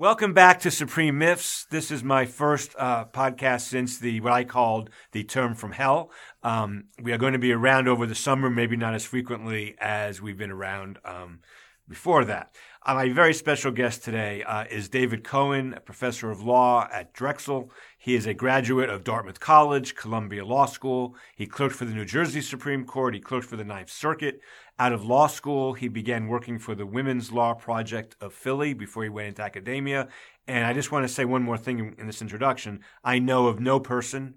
Welcome back to Supreme Myths. This is my first uh, podcast since the what I called the term from hell. Um, we are going to be around over the summer, maybe not as frequently as we've been around um, before that. Uh, my very special guest today uh, is David Cohen, a professor of law at Drexel. He is a graduate of Dartmouth College, Columbia Law School. He clerked for the New Jersey Supreme Court. He clerked for the Ninth Circuit. Out of law school, he began working for the Women's Law Project of Philly before he went into academia. And I just want to say one more thing in this introduction. I know of no person,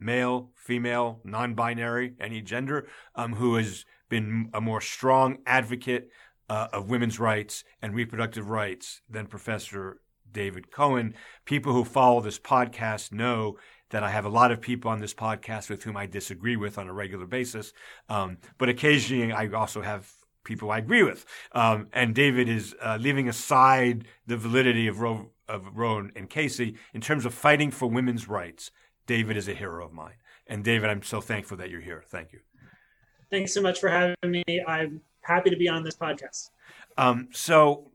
male, female, non binary, any gender, um, who has been a more strong advocate uh, of women's rights and reproductive rights than Professor David Cohen. People who follow this podcast know that I have a lot of people on this podcast with whom I disagree with on a regular basis. Um, but occasionally I also have people I agree with. Um, and David is uh, leaving aside the validity of Roe, of Roe and Casey in terms of fighting for women's rights. David is a hero of mine. And David, I'm so thankful that you're here. Thank you. Thanks so much for having me. I'm happy to be on this podcast. Um, so,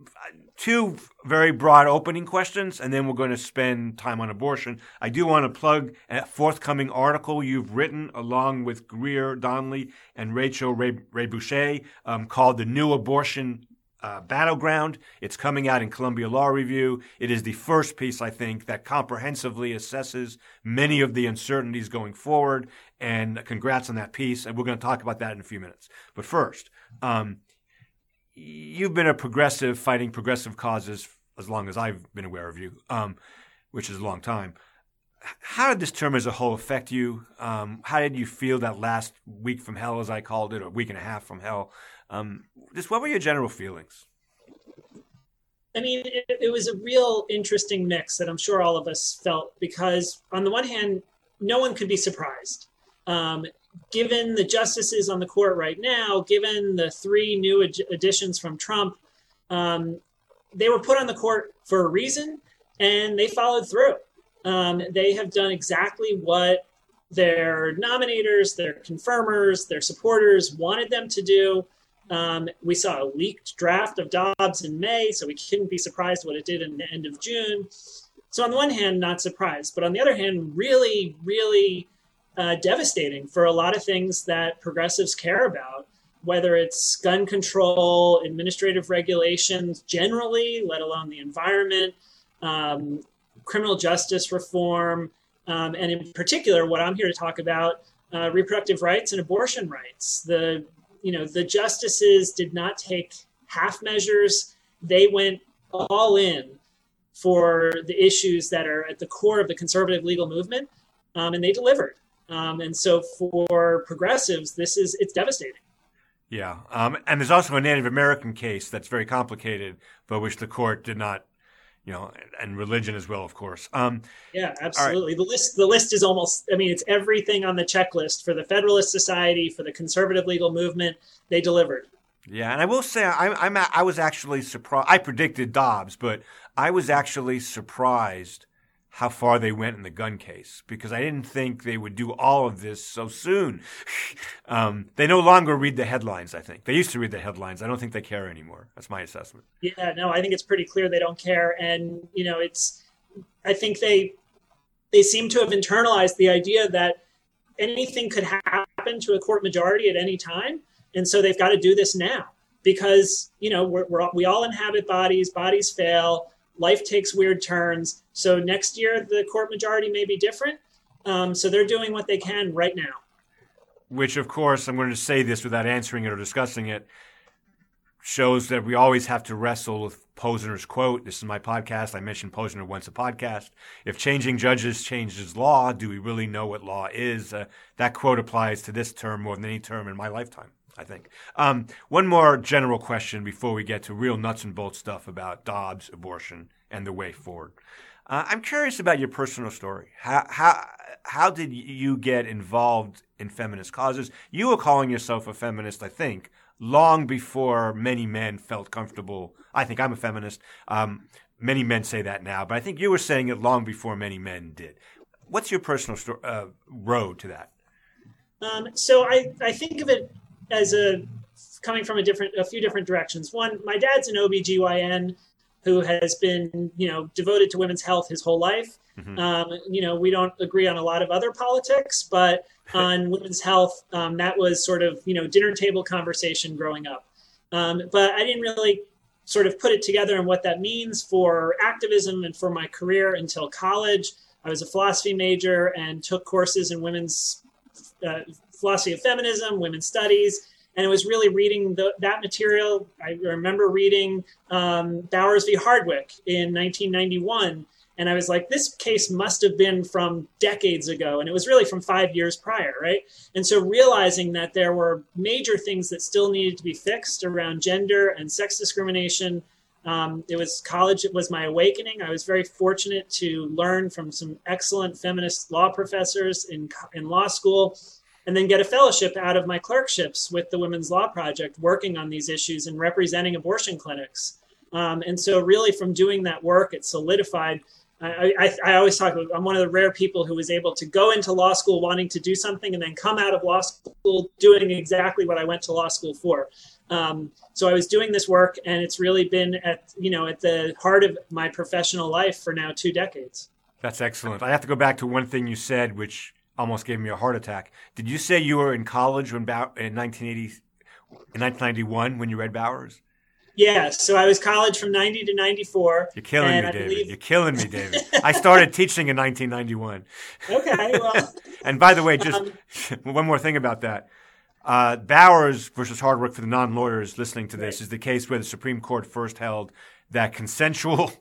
two very broad opening questions, and then we're going to spend time on abortion. I do want to plug a forthcoming article you've written along with Greer Donley and Rachel Ray, Rebouché um, called The New Abortion uh, Battleground. It's coming out in Columbia Law Review. It is the first piece, I think, that comprehensively assesses many of the uncertainties going forward. And congrats on that piece. And we're going to talk about that in a few minutes. But first, um, you've been a progressive fighting progressive causes as long as I've been aware of you, um, which is a long time. How did this term as a whole affect you? Um, how did you feel that last week from hell, as I called it, or week and a half from hell? Um, just what were your general feelings? I mean, it, it was a real interesting mix that I'm sure all of us felt because, on the one hand, no one could be surprised. Um, given the justices on the court right now, given the three new ad- additions from Trump, um, they were put on the court for a reason and they followed through. Um, they have done exactly what their nominators, their confirmers, their supporters wanted them to do. Um, we saw a leaked draft of Dobbs in May, so we couldn't be surprised what it did in the end of June. So, on the one hand, not surprised, but on the other hand, really, really uh, devastating for a lot of things that progressives care about, whether it's gun control, administrative regulations generally, let alone the environment, um, criminal justice reform, um, and in particular, what I'm here to talk about, uh, reproductive rights and abortion rights. The you know the justices did not take half measures; they went all in for the issues that are at the core of the conservative legal movement, um, and they delivered. Um, and so for progressives, this is it's devastating. Yeah, um, and there's also a Native American case that's very complicated, but which the court did not, you know, and religion as well, of course. Um, yeah, absolutely. Right. The list the list is almost. I mean, it's everything on the checklist for the Federalist Society, for the conservative legal movement. They delivered. Yeah, and I will say I'm, I'm I was actually surprised. I predicted Dobbs, but I was actually surprised how far they went in the gun case because I didn't think they would do all of this so soon. um, they no longer read the headlines, I think. They used to read the headlines. I don't think they care anymore. That's my assessment. Yeah, no, I think it's pretty clear they don't care. And, you know, it's, I think they, they seem to have internalized the idea that anything could happen to a court majority at any time. And so they've got to do this now because, you know, we're, we're we all inhabit bodies, bodies fail life takes weird turns. So next year, the court majority may be different. Um, so they're doing what they can right now. Which, of course, I'm going to say this without answering it or discussing it, shows that we always have to wrestle with Posner's quote. This is my podcast. I mentioned Posner once a podcast. If changing judges changes law, do we really know what law is? Uh, that quote applies to this term more than any term in my lifetime. I think. Um, one more general question before we get to real nuts and bolts stuff about Dobbs, abortion, and the way forward. Uh, I'm curious about your personal story. How, how, how did you get involved in feminist causes? You were calling yourself a feminist, I think, long before many men felt comfortable. I think I'm a feminist. Um, many men say that now, but I think you were saying it long before many men did. What's your personal sto- uh, road to that? Um, so I, I think of it as a coming from a different a few different directions. One, my dad's an OBGYN who has been, you know, devoted to women's health his whole life. Mm-hmm. Um, you know, we don't agree on a lot of other politics, but on women's health, um, that was sort of, you know, dinner table conversation growing up. Um, but I didn't really sort of put it together and what that means for activism and for my career until college. I was a philosophy major and took courses in women's uh, philosophy of feminism, women's studies, and it was really reading the, that material. I remember reading um, Bowers v. Hardwick in 1991, and I was like, this case must have been from decades ago, and it was really from five years prior, right? And so realizing that there were major things that still needed to be fixed around gender and sex discrimination. Um, it was college. It was my awakening. I was very fortunate to learn from some excellent feminist law professors in in law school and then get a fellowship out of my clerkships with the Women's Law Project, working on these issues and representing abortion clinics. Um, and so, really, from doing that work, it solidified. I, I, I, always talk about I'm one of the rare people who was able to go into law school wanting to do something and then come out of law school doing exactly what I went to law school for. Um, so I was doing this work, and it's really been at you know at the heart of my professional life for now two decades. That's excellent. I have to go back to one thing you said, which almost gave me a heart attack. Did you say you were in college when Bow- in 1980 in 1991 when you read Bowers? Yeah, so I was college from 90 to 94. You're killing me, David. Believe... You're killing me, David. I started teaching in 1991. Okay, well. and by the way, just um, one more thing about that. Uh, Bowers versus Hardwick for the non lawyers listening to this right. is the case where the Supreme Court first held that consensual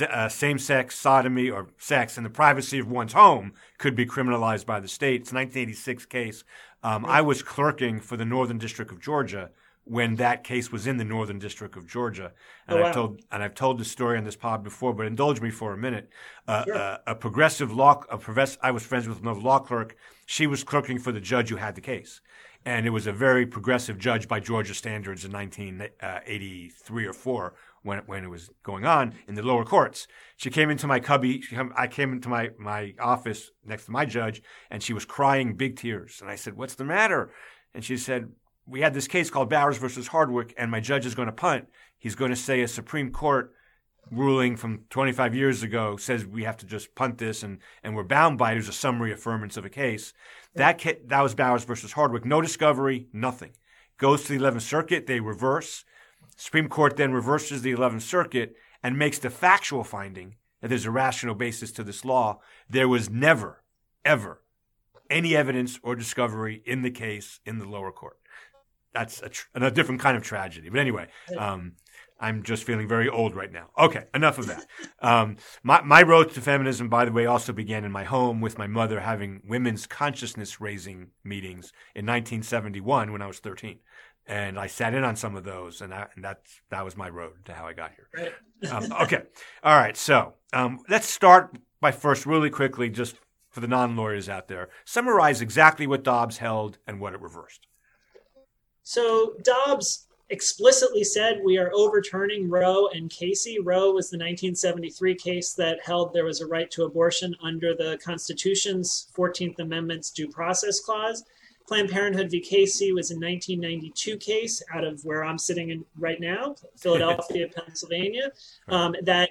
uh, same sex sodomy or sex in the privacy of one's home could be criminalized by the state. It's a 1986 case. Um, I was clerking for the Northern District of Georgia when that case was in the Northern District of Georgia, and oh, wow. I've told and I've told the story on this pod before, but indulge me for a minute. Uh, sure. uh, a progressive law, a progress, I was friends with another law clerk. She was clerking for the judge who had the case, and it was a very progressive judge by Georgia standards in 1983 uh, or four when it, when it was going on in the lower courts. She came into my cubby. I came into my my office next to my judge, and she was crying big tears. And I said, "What's the matter?" And she said, "We had this case called Bowers versus Hardwick, and my judge is going to punt. He's going to say a Supreme Court." ruling from 25 years ago says we have to just punt this and, and we're bound by it as a summary affirmance of a case. That, that was Bowers versus Hardwick. No discovery, nothing. Goes to the 11th Circuit. They reverse. Supreme Court then reverses the 11th Circuit and makes the factual finding that there's a rational basis to this law. There was never, ever any evidence or discovery in the case in the lower court. That's a, tr- a different kind of tragedy. But anyway, um, I'm just feeling very old right now. Okay, enough of that. Um, my, my road to feminism, by the way, also began in my home with my mother having women's consciousness raising meetings in 1971 when I was 13 and I sat in on some of those, and, I, and that's that was my road to how I got here. Right. um, okay, all right. So um, let's start by first, really quickly, just for the non-lawyers out there, summarize exactly what Dobbs held and what it reversed. So Dobbs explicitly said we are overturning Roe and Casey. Roe was the 1973 case that held there was a right to abortion under the Constitution's 14th Amendment's due process clause. Planned Parenthood v. Casey was a 1992 case out of where I'm sitting in right now, Philadelphia, Pennsylvania, um, that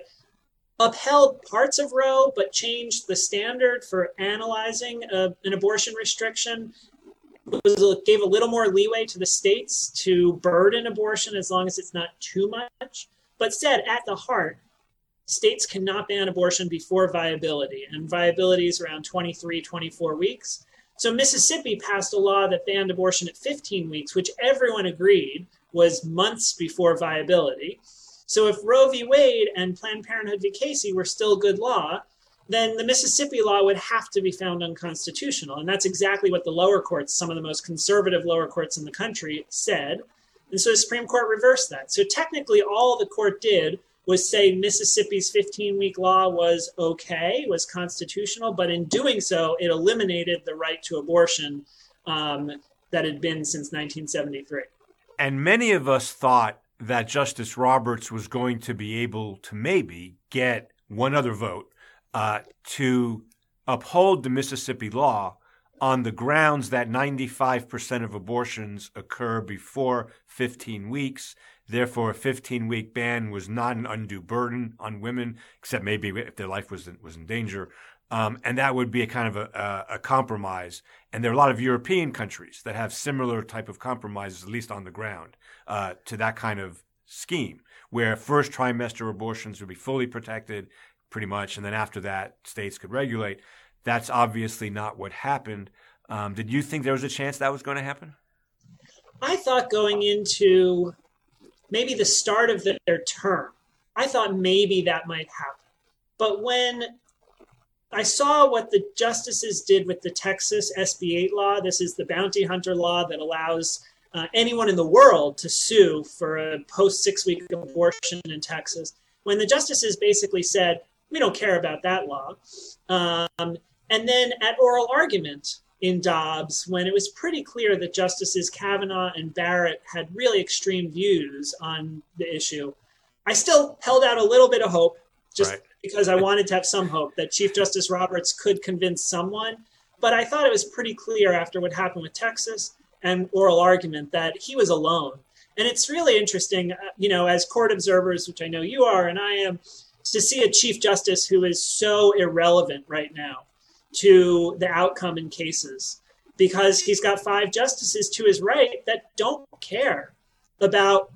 upheld parts of Roe but changed the standard for analyzing a, an abortion restriction. Was, gave a little more leeway to the states to burden abortion as long as it's not too much, but said at the heart, states cannot ban abortion before viability, and viability is around 23, 24 weeks. So Mississippi passed a law that banned abortion at 15 weeks, which everyone agreed was months before viability. So if Roe v. Wade and Planned Parenthood v. Casey were still good law, then the Mississippi law would have to be found unconstitutional. And that's exactly what the lower courts, some of the most conservative lower courts in the country, said. And so the Supreme Court reversed that. So technically, all the court did was say Mississippi's 15 week law was okay, was constitutional, but in doing so, it eliminated the right to abortion um, that had been since 1973. And many of us thought that Justice Roberts was going to be able to maybe get one other vote uh, to uphold the Mississippi law on the grounds that 95% of abortions occur before 15 weeks Therefore, a 15 week ban was not an undue burden on women, except maybe if their life was in, was in danger. Um, and that would be a kind of a, a, a, compromise. And there are a lot of European countries that have similar type of compromises, at least on the ground, uh, to that kind of scheme, where first trimester abortions would be fully protected, pretty much, and then after that, states could regulate. That's obviously not what happened. Um, did you think there was a chance that was going to happen? I thought going into maybe the start of their term, I thought maybe that might happen. But when I saw what the justices did with the Texas SB 8 law. This is the bounty hunter law that allows uh, anyone in the world to sue for a post six week abortion in Texas. When the justices basically said, we don't care about that law. Um, and then at oral argument in Dobbs, when it was pretty clear that Justices Kavanaugh and Barrett had really extreme views on the issue, I still held out a little bit of hope just right. because I wanted to have some hope that Chief Justice Roberts could convince someone. But I thought it was pretty clear after what happened with Texas and oral argument that he was alone. And it's really interesting, uh, you know, as court observers, which I know you are and I am, to see a Chief Justice who is so irrelevant right now to the outcome in cases because he's got five justices to his right that don't care about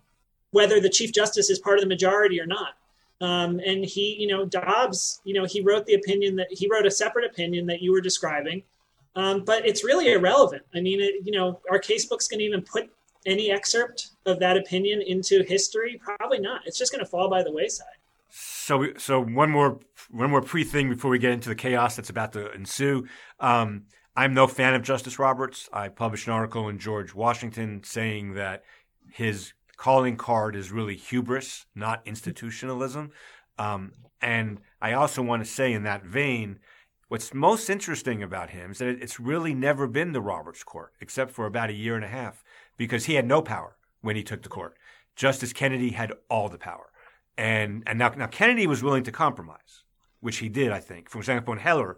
whether the Chief Justice is part of the majority or not. Um, and he, you know, Dobbs, you know, he wrote the opinion that he wrote a separate opinion that you were describing, um, but it's really irrelevant. I mean, it, you know, our casebook's going to even put any excerpt of that opinion into history? Probably not. It's just going to fall by the wayside. So, so one more one more pre thing before we get into the chaos that's about to ensue. Um, I'm no fan of Justice Roberts. I published an article in George Washington saying that his calling card is really hubris, not institutionalism. Um, and I also want to say in that vein, what's most interesting about him is that it's really never been the Roberts Court, except for about a year and a half, because he had no power when he took the court. Justice Kennedy had all the power. And, and now, now Kennedy was willing to compromise, which he did, I think. For example, in Heller,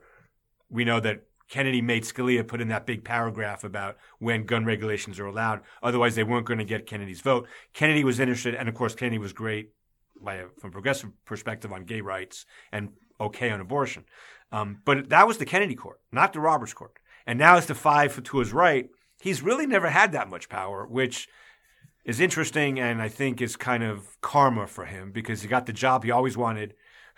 we know that Kennedy made Scalia put in that big paragraph about when gun regulations are allowed. Otherwise, they weren't going to get Kennedy's vote. Kennedy was interested, and of course, Kennedy was great a, from a progressive perspective on gay rights and okay on abortion. Um, but that was the Kennedy court, not the Roberts court. And now, as the five to his right, he's really never had that much power, which is interesting and I think is kind of karma for him because he got the job he always wanted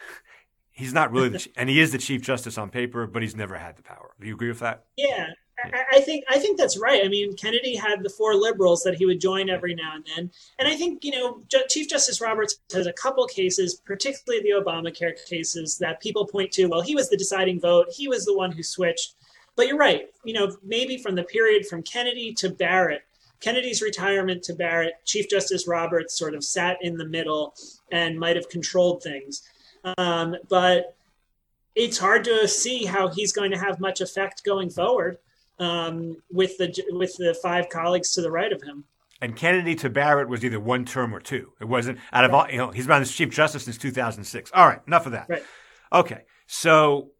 he's not really, the, and he is the chief justice on paper, but he's never had the power. Do you agree with that? Yeah, I, I think I think that's right. I mean, Kennedy had the four liberals that he would join every now and then, and I think you know Chief Justice Roberts has a couple cases, particularly the Obamacare cases, that people point to. Well, he was the deciding vote. He was the one who switched. But you're right. You know, maybe from the period from Kennedy to Barrett, Kennedy's retirement to Barrett, Chief Justice Roberts sort of sat in the middle and might have controlled things. Um, but it's hard to see how he's going to have much effect going forward um, with the with the five colleagues to the right of him. And Kennedy to Barrett was either one term or two. It wasn't out of all. You know, he's been as Chief Justice since 2006. All right, enough of that. Right. Okay, so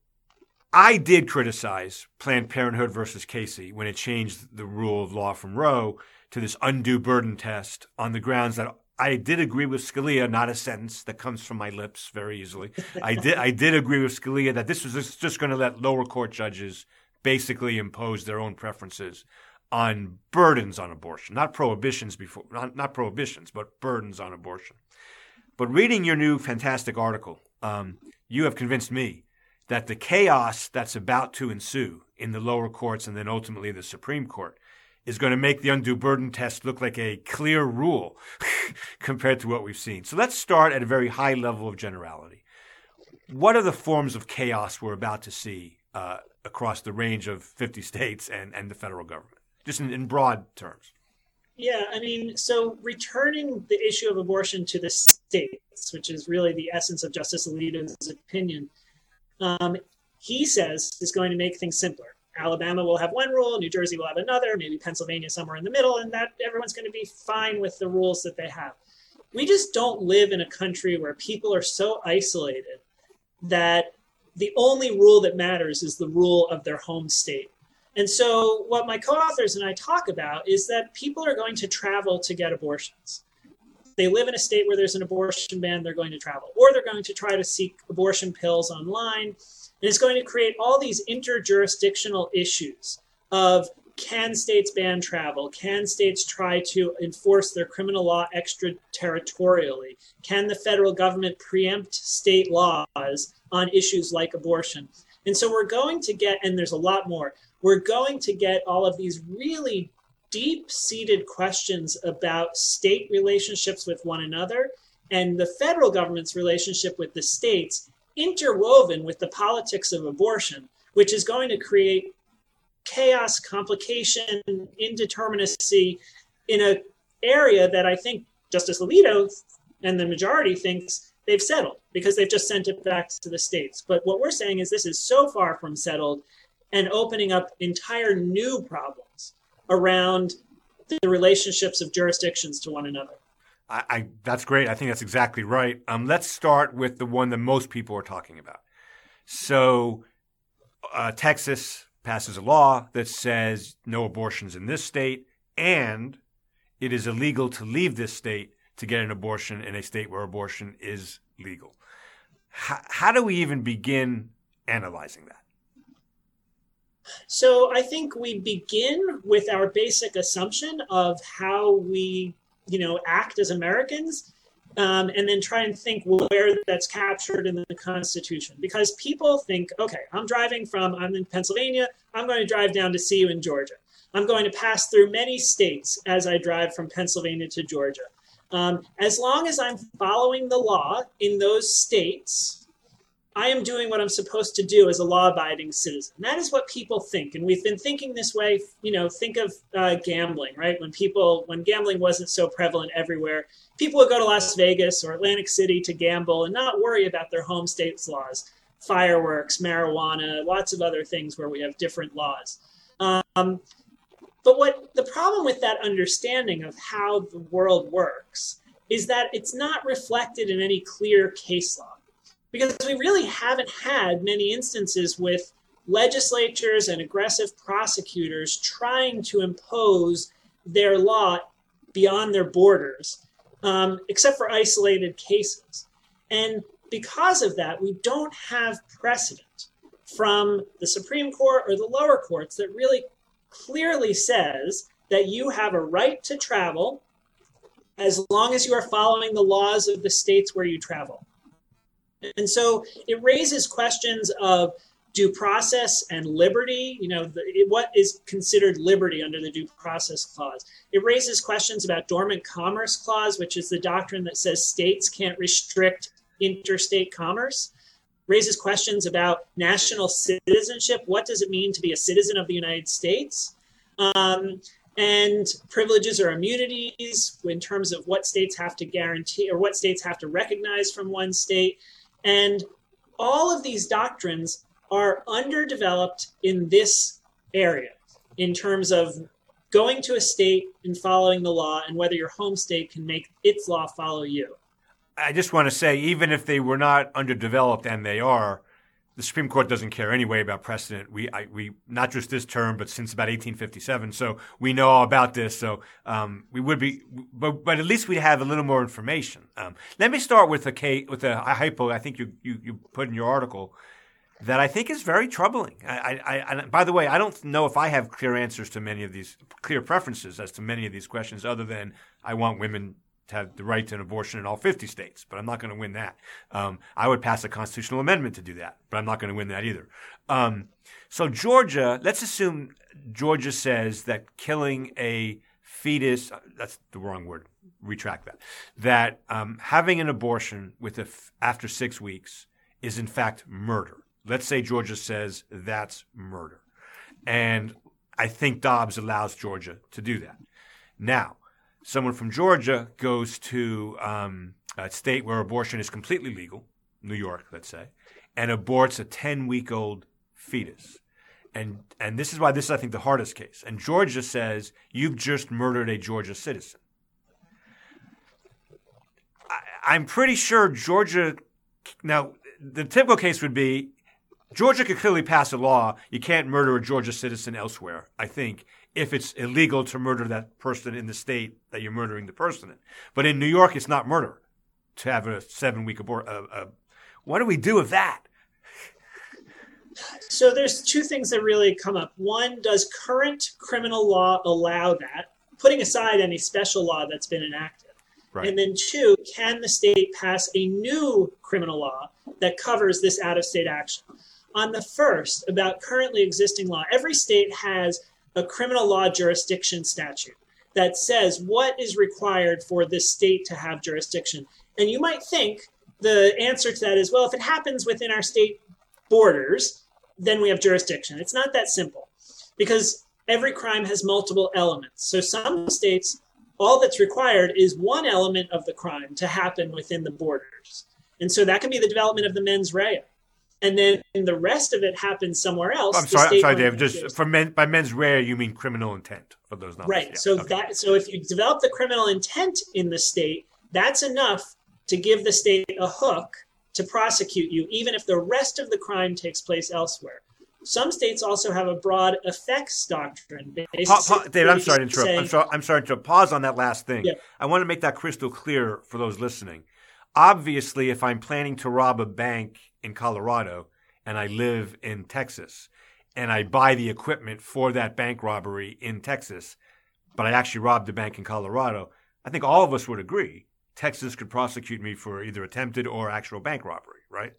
I did criticize Planned Parenthood versus Casey when it changed the rule of law from Roe to this undue burden test on the grounds that I did agree with Scalia, not a sentence that comes from my lips very easily. I did I did agree with Scalia that this was just going to let lower court judges basically impose their own preferences on burdens on abortion, not prohibitions before, not, not prohibitions, but burdens on abortion. But reading your new fantastic article, um, you have convinced me that the chaos that's about to ensue in the lower courts and then ultimately the Supreme Court is going to make the undue burden test look like a clear rule compared to what we've seen. So let's start at a very high level of generality. What are the forms of chaos we're about to see uh, across the range of 50 states and, and the federal government, just in, in broad terms? Yeah, I mean, so returning the issue of abortion to the states, which is really the essence of Justice Alito's opinion, um, he says is going to make things simpler. Alabama will have one rule, New Jersey will have another, maybe Pennsylvania somewhere in the middle, and that everyone's going to be fine with the rules that they have. We just don't live in a country where people are so isolated that the only rule that matters is the rule of their home state. And so, what my co authors and I talk about is that people are going to travel to get abortions. They live in a state where there's an abortion ban, they're going to travel, or they're going to try to seek abortion pills online. And it's going to create all these interjurisdictional issues of can states ban travel? Can states try to enforce their criminal law extraterritorially? Can the federal government preempt state laws on issues like abortion? And so we're going to get, and there's a lot more, we're going to get all of these really deep seated questions about state relationships with one another and the federal government's relationship with the states interwoven with the politics of abortion, which is going to create chaos, complication, indeterminacy in an area that I think Justice Alito and the majority thinks they've settled because they've just sent it back to the states. But what we're saying is this is so far from settled and opening up entire new problems around the relationships of jurisdictions to one another. I, I that's great. I think that's exactly right. Um, let's start with the one that most people are talking about. So, uh, Texas passes a law that says no abortions in this state, and it is illegal to leave this state to get an abortion in a state where abortion is legal. How, how do we even begin analyzing that? So I think we begin with our basic assumption of how we, you know, act as Americans, um, and then try and think where that's captured in the Constitution. Because people think, okay, I'm driving from, I'm in Pennsylvania, I'm going to drive down to see you in Georgia. I'm going to pass through many states as I drive from Pennsylvania to Georgia. Um, as long as I'm following the law in those states, I am doing what I'm supposed to do as a law abiding citizen. That is what people think. And we've been thinking this way, you know, think of uh, gambling, right? When people, when gambling wasn't so prevalent everywhere, people would go to Las Vegas or Atlantic City to gamble and not worry about their home state's laws, fireworks, marijuana, lots of other things where we have different laws. Um, but what the problem with that understanding of how the world works is that it's not reflected in any clear case law because we really haven't had many instances with legislatures and aggressive prosecutors trying to impose their law beyond their borders, um, except for isolated cases. And because of that, we don't have precedent from the Supreme Court or the lower courts that really clearly says that you have a right to travel as long as you are following the laws of the states where you travel. And so it raises questions of due process and liberty. You know, the, what is considered liberty under the due process clause? It raises questions about dormant commerce clause, which is the doctrine that says states can't restrict interstate commerce. Raises questions about national citizenship. What does it mean to be a citizen of the United States? Um, and privileges or immunities in terms of what states have to guarantee or what states have to recognize from one state. And all of these doctrines are underdeveloped in this area in terms of going to a state and following the law and whether your home state can make its law follow you. I just want to say, even if they were not underdeveloped, and they are, the Supreme Court doesn't care anyway about precedent. We, I, we not just this term, but since about 1857. So we know all about this. So um, we would be, but, but at least we have a little more information. Um, let me start with a case, with a, a hypo. I think you, you, you put in your article that I think is very troubling. I, I, I, by the way, I don't know if I have clear answers to many of these, clear preferences as to many of these questions, other than I want women have the right to an abortion in all 50 states, but I'm not going to win that. Um, I would pass a constitutional amendment to do that, but I'm not going to win that either. Um, so Georgia, let's assume Georgia says that killing a fetus, that's the wrong word, retract that, that um, having an abortion with after six weeks is in fact murder. Let's say Georgia says that's murder. And I think Dobbs allows Georgia to do that. Now, someone from Georgia goes to um, a state where abortion is completely legal, New York, let's say, and aborts a 10 week old fetus. And, and this is why this is, I think, the hardest case. And Georgia says, you've just murdered a Georgia citizen. I, I'm pretty sure Georgia, now, the typical case would be Georgia could clearly pass a law. You can't murder a Georgia citizen elsewhere, I think, if it's illegal to murder that person in the state that you're murdering the person in. But in New York, it's not murder to have a seven week abortion. Uh, uh, what do we do with that? So there's two things that really come up. One, does current criminal law allow that, putting aside any special law that's been enacted? Right. And then two, can the state pass a new criminal law that covers this out of state action? On the first, about currently existing law, every state has a criminal law jurisdiction statute that says what is required for this state to have jurisdiction. And you might think the answer to that is well, if it happens within our state borders, then we have jurisdiction. It's not that simple because every crime has multiple elements. So some states, all that's required is one element of the crime to happen within the borders. And so that can be the development of the mens rea and then the rest of it happens somewhere else. I'm sorry, I'm sorry, Dave. Just for men, by mens rea, you mean criminal intent for those numbers, right? Yeah. So okay. that so if you develop the criminal intent in the state, that's enough to give the state a hook to prosecute you, even if the rest of the crime takes place elsewhere. Some states also have a broad effects doctrine. Pa- pa- Dave, I'm sorry to interrupt. Say, I'm, sorry, I'm sorry to pause on that last thing. Yeah. I want to make that crystal clear for those listening. Obviously, if I'm planning to rob a bank in Colorado and I live in Texas and I buy the equipment for that bank robbery in Texas, but I actually robbed the bank in Colorado, I think all of us would agree Texas could prosecute me for either attempted or actual bank robbery, right?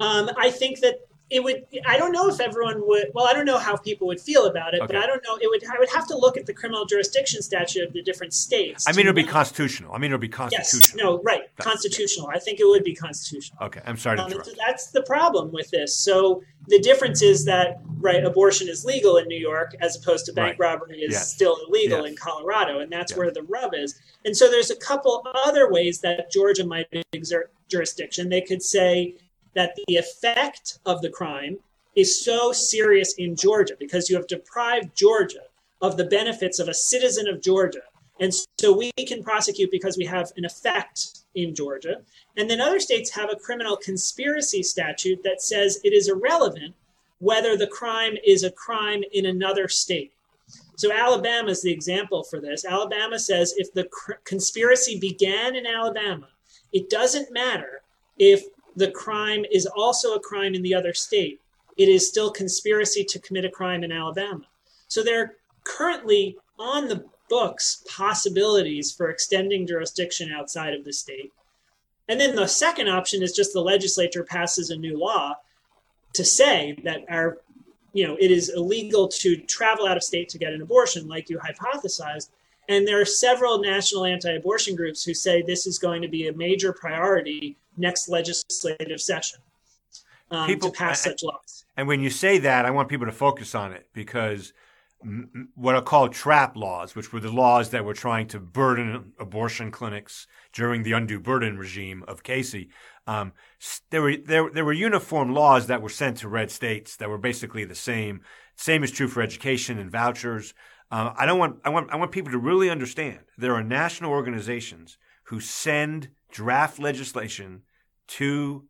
Um, I think that it would i don't know if everyone would well i don't know how people would feel about it okay. but i don't know it would i would have to look at the criminal jurisdiction statute of the different states i mean it would be constitutional. I mean it would be constitutional. Yes, no right. That's, constitutional. I think it would be constitutional. Okay. I'm sorry to um, interrupt. So that's the problem with this. So the difference is that right abortion is legal in new york as opposed to bank right. robbery is yes. still illegal yes. in colorado and that's where the rub is. And so there's a couple other ways that georgia might exert jurisdiction. They could say that the effect of the crime is so serious in Georgia because you have deprived Georgia of the benefits of a citizen of Georgia. And so we can prosecute because we have an effect in Georgia. And then other states have a criminal conspiracy statute that says it is irrelevant whether the crime is a crime in another state. So Alabama is the example for this. Alabama says if the cr- conspiracy began in Alabama, it doesn't matter if the crime is also a crime in the other state, it is still conspiracy to commit a crime in Alabama. So there are currently on the books possibilities for extending jurisdiction outside of the state. And then the second option is just the legislature passes a new law to say that our you know it is illegal to travel out of state to get an abortion like you hypothesized and there are several national anti-abortion groups who say this is going to be a major priority next legislative session um, people, to pass such laws. And when you say that, I want people to focus on it because what are called trap laws, which were the laws that were trying to burden abortion clinics during the undue burden regime of Casey. Um, there were there there were uniform laws that were sent to red states that were basically the same. Same is true for education and vouchers. Uh, I don't want I want I want people to really understand there are national organizations who send draft legislation to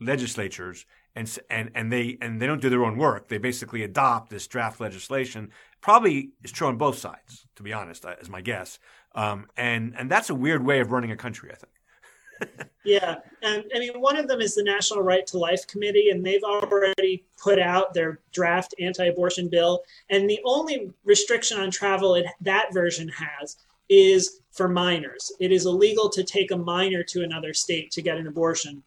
legislatures and and and they and they don't do their own work. They basically adopt this draft legislation. Probably is true on both sides, to be honest, as my guess. Um, and and that's a weird way of running a country, I think. yeah, and I mean, one of them is the National Right to Life Committee, and they've already put out their draft anti-abortion bill. And the only restriction on travel it, that version has is for minors. It is illegal to take a minor to another state to get an abortion.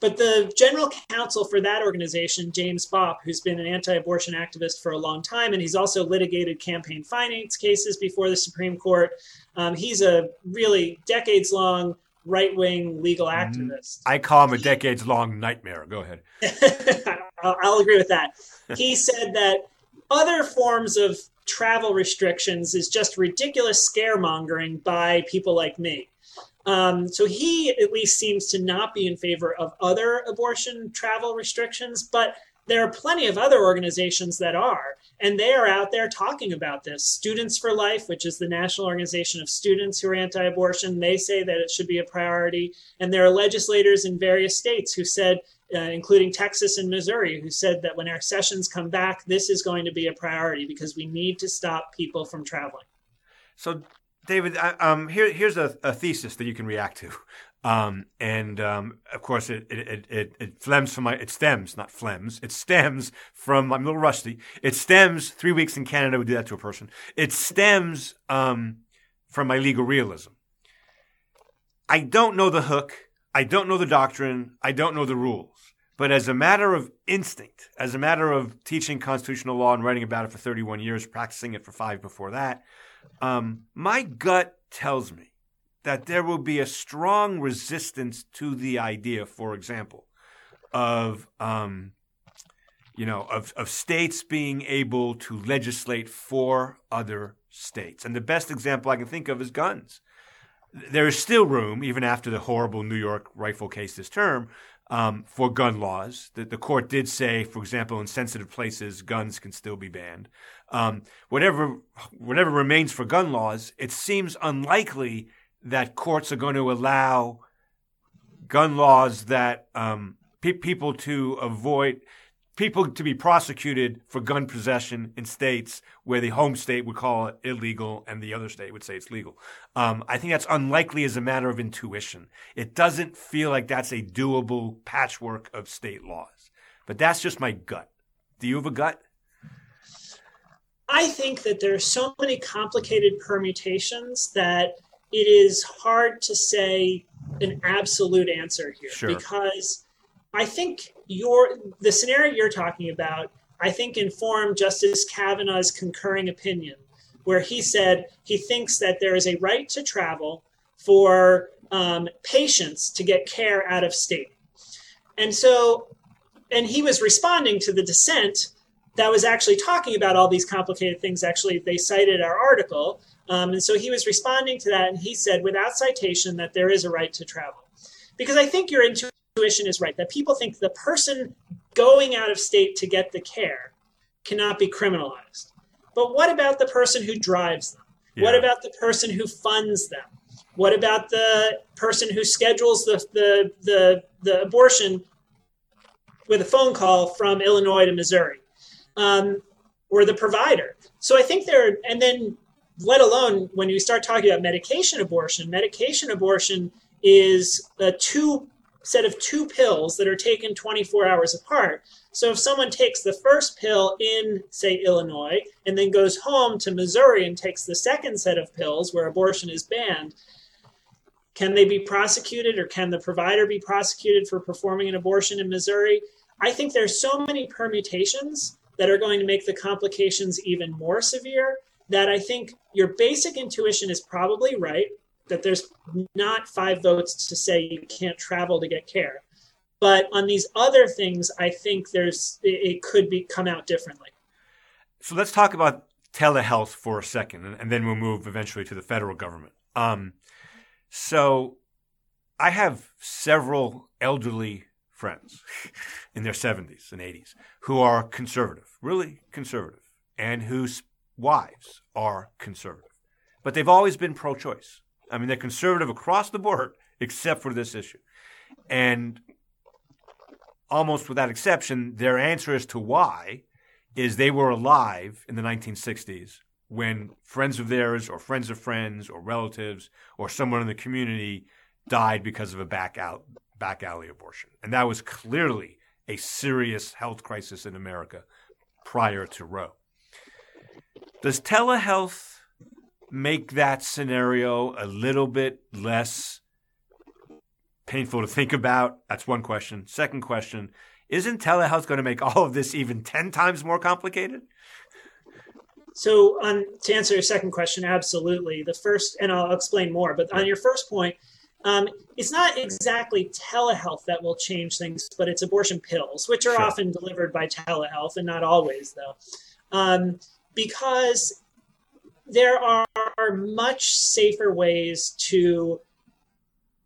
But the general counsel for that organization, James Bopp, who's been an anti abortion activist for a long time, and he's also litigated campaign finance cases before the Supreme Court, um, he's a really decades long right wing legal mm-hmm. activist. I call him a decades long nightmare. Go ahead. I'll, I'll agree with that. He said that other forms of travel restrictions is just ridiculous scaremongering by people like me. Um, so he at least seems to not be in favor of other abortion travel restrictions, but there are plenty of other organizations that are, and they are out there talking about this. Students for Life, which is the national organization of students who are anti abortion, they say that it should be a priority. And there are legislators in various states who said, uh, including Texas and Missouri, who said that when our sessions come back, this is going to be a priority because we need to stop people from traveling. So, David, um, here, here's a, a, thesis that you can react to. Um, and um, of course, it it, it it flems from my it stems not flems it stems from I'm a little rusty. It stems three weeks in Canada would do that to a person. It stems um, from my legal realism. I don't know the hook. I don't know the doctrine. I don't know the rules. But as a matter of instinct, as a matter of teaching constitutional law and writing about it for 31 years, practicing it for five before that, um, my gut tells me that there will be a strong resistance to the idea, for example, of um, you know of, of states being able to legislate for other states. And the best example I can think of is guns. There is still room, even after the horrible New York rifle case this term, um, for gun laws. The, the, court did say, for example, in sensitive places, guns can still be banned. Um, whatever, whatever remains for gun laws, it seems unlikely that courts are going to allow gun laws that um, pe- people to avoid people to be prosecuted for gun possession in states where the home state would call it illegal and the other state would say it's legal. Um, I think that's unlikely as a matter of intuition. It doesn't feel like that's a doable patchwork of state laws. But that's just my gut. Do you have a gut? I think that there are so many complicated permutations that it is hard to say an absolute answer here sure. because I think your the scenario you're talking about, I think informed Justice Kavanaugh's concurring opinion, where he said he thinks that there is a right to travel for um, patients to get care out of state. And so, and he was responding to the dissent that was actually talking about all these complicated things. Actually, they cited our article um, and so he was responding to that, and he said, without citation, that there is a right to travel. Because I think your intuition is right, that people think the person going out of state to get the care cannot be criminalized. But what about the person who drives them? Yeah. What about the person who funds them? What about the person who schedules the, the, the, the abortion with a phone call from Illinois to Missouri? Um, or the provider. So I think there, and then let alone when you start talking about medication abortion, medication abortion is a two set of two pills that are taken 24 hours apart. So if someone takes the first pill in, say, Illinois, and then goes home to Missouri and takes the second set of pills where abortion is banned, can they be prosecuted or can the provider be prosecuted for performing an abortion in Missouri? I think there's so many permutations that are going to make the complications even more severe that I think your basic intuition is probably right that there's not five votes to say you can't travel to get care. But on these other things, I think there's it could be come out differently. So let's talk about telehealth for a second, and, then we'll move eventually to the federal government. Um, so I have several elderly friends in their 70s and 80s who are conservative, really conservative, and whose wives are conservative, but they've always been pro choice. I mean, they're conservative across the board except for this issue. And almost without exception, their answer as to why is they were alive in the 1960s when friends of theirs or friends of friends or relatives or someone in the community died because of a back out back alley abortion. And that was clearly a serious health crisis in America prior to Roe. Does telehealth make that scenario a little bit less painful to think about? That's one question. Second question Isn't telehealth going to make all of this even 10 times more complicated? So, on, to answer your second question, absolutely. The first, and I'll explain more, but on your first point, um, it's not exactly telehealth that will change things, but it's abortion pills, which are sure. often delivered by telehealth and not always, though. Um, because there are much safer ways to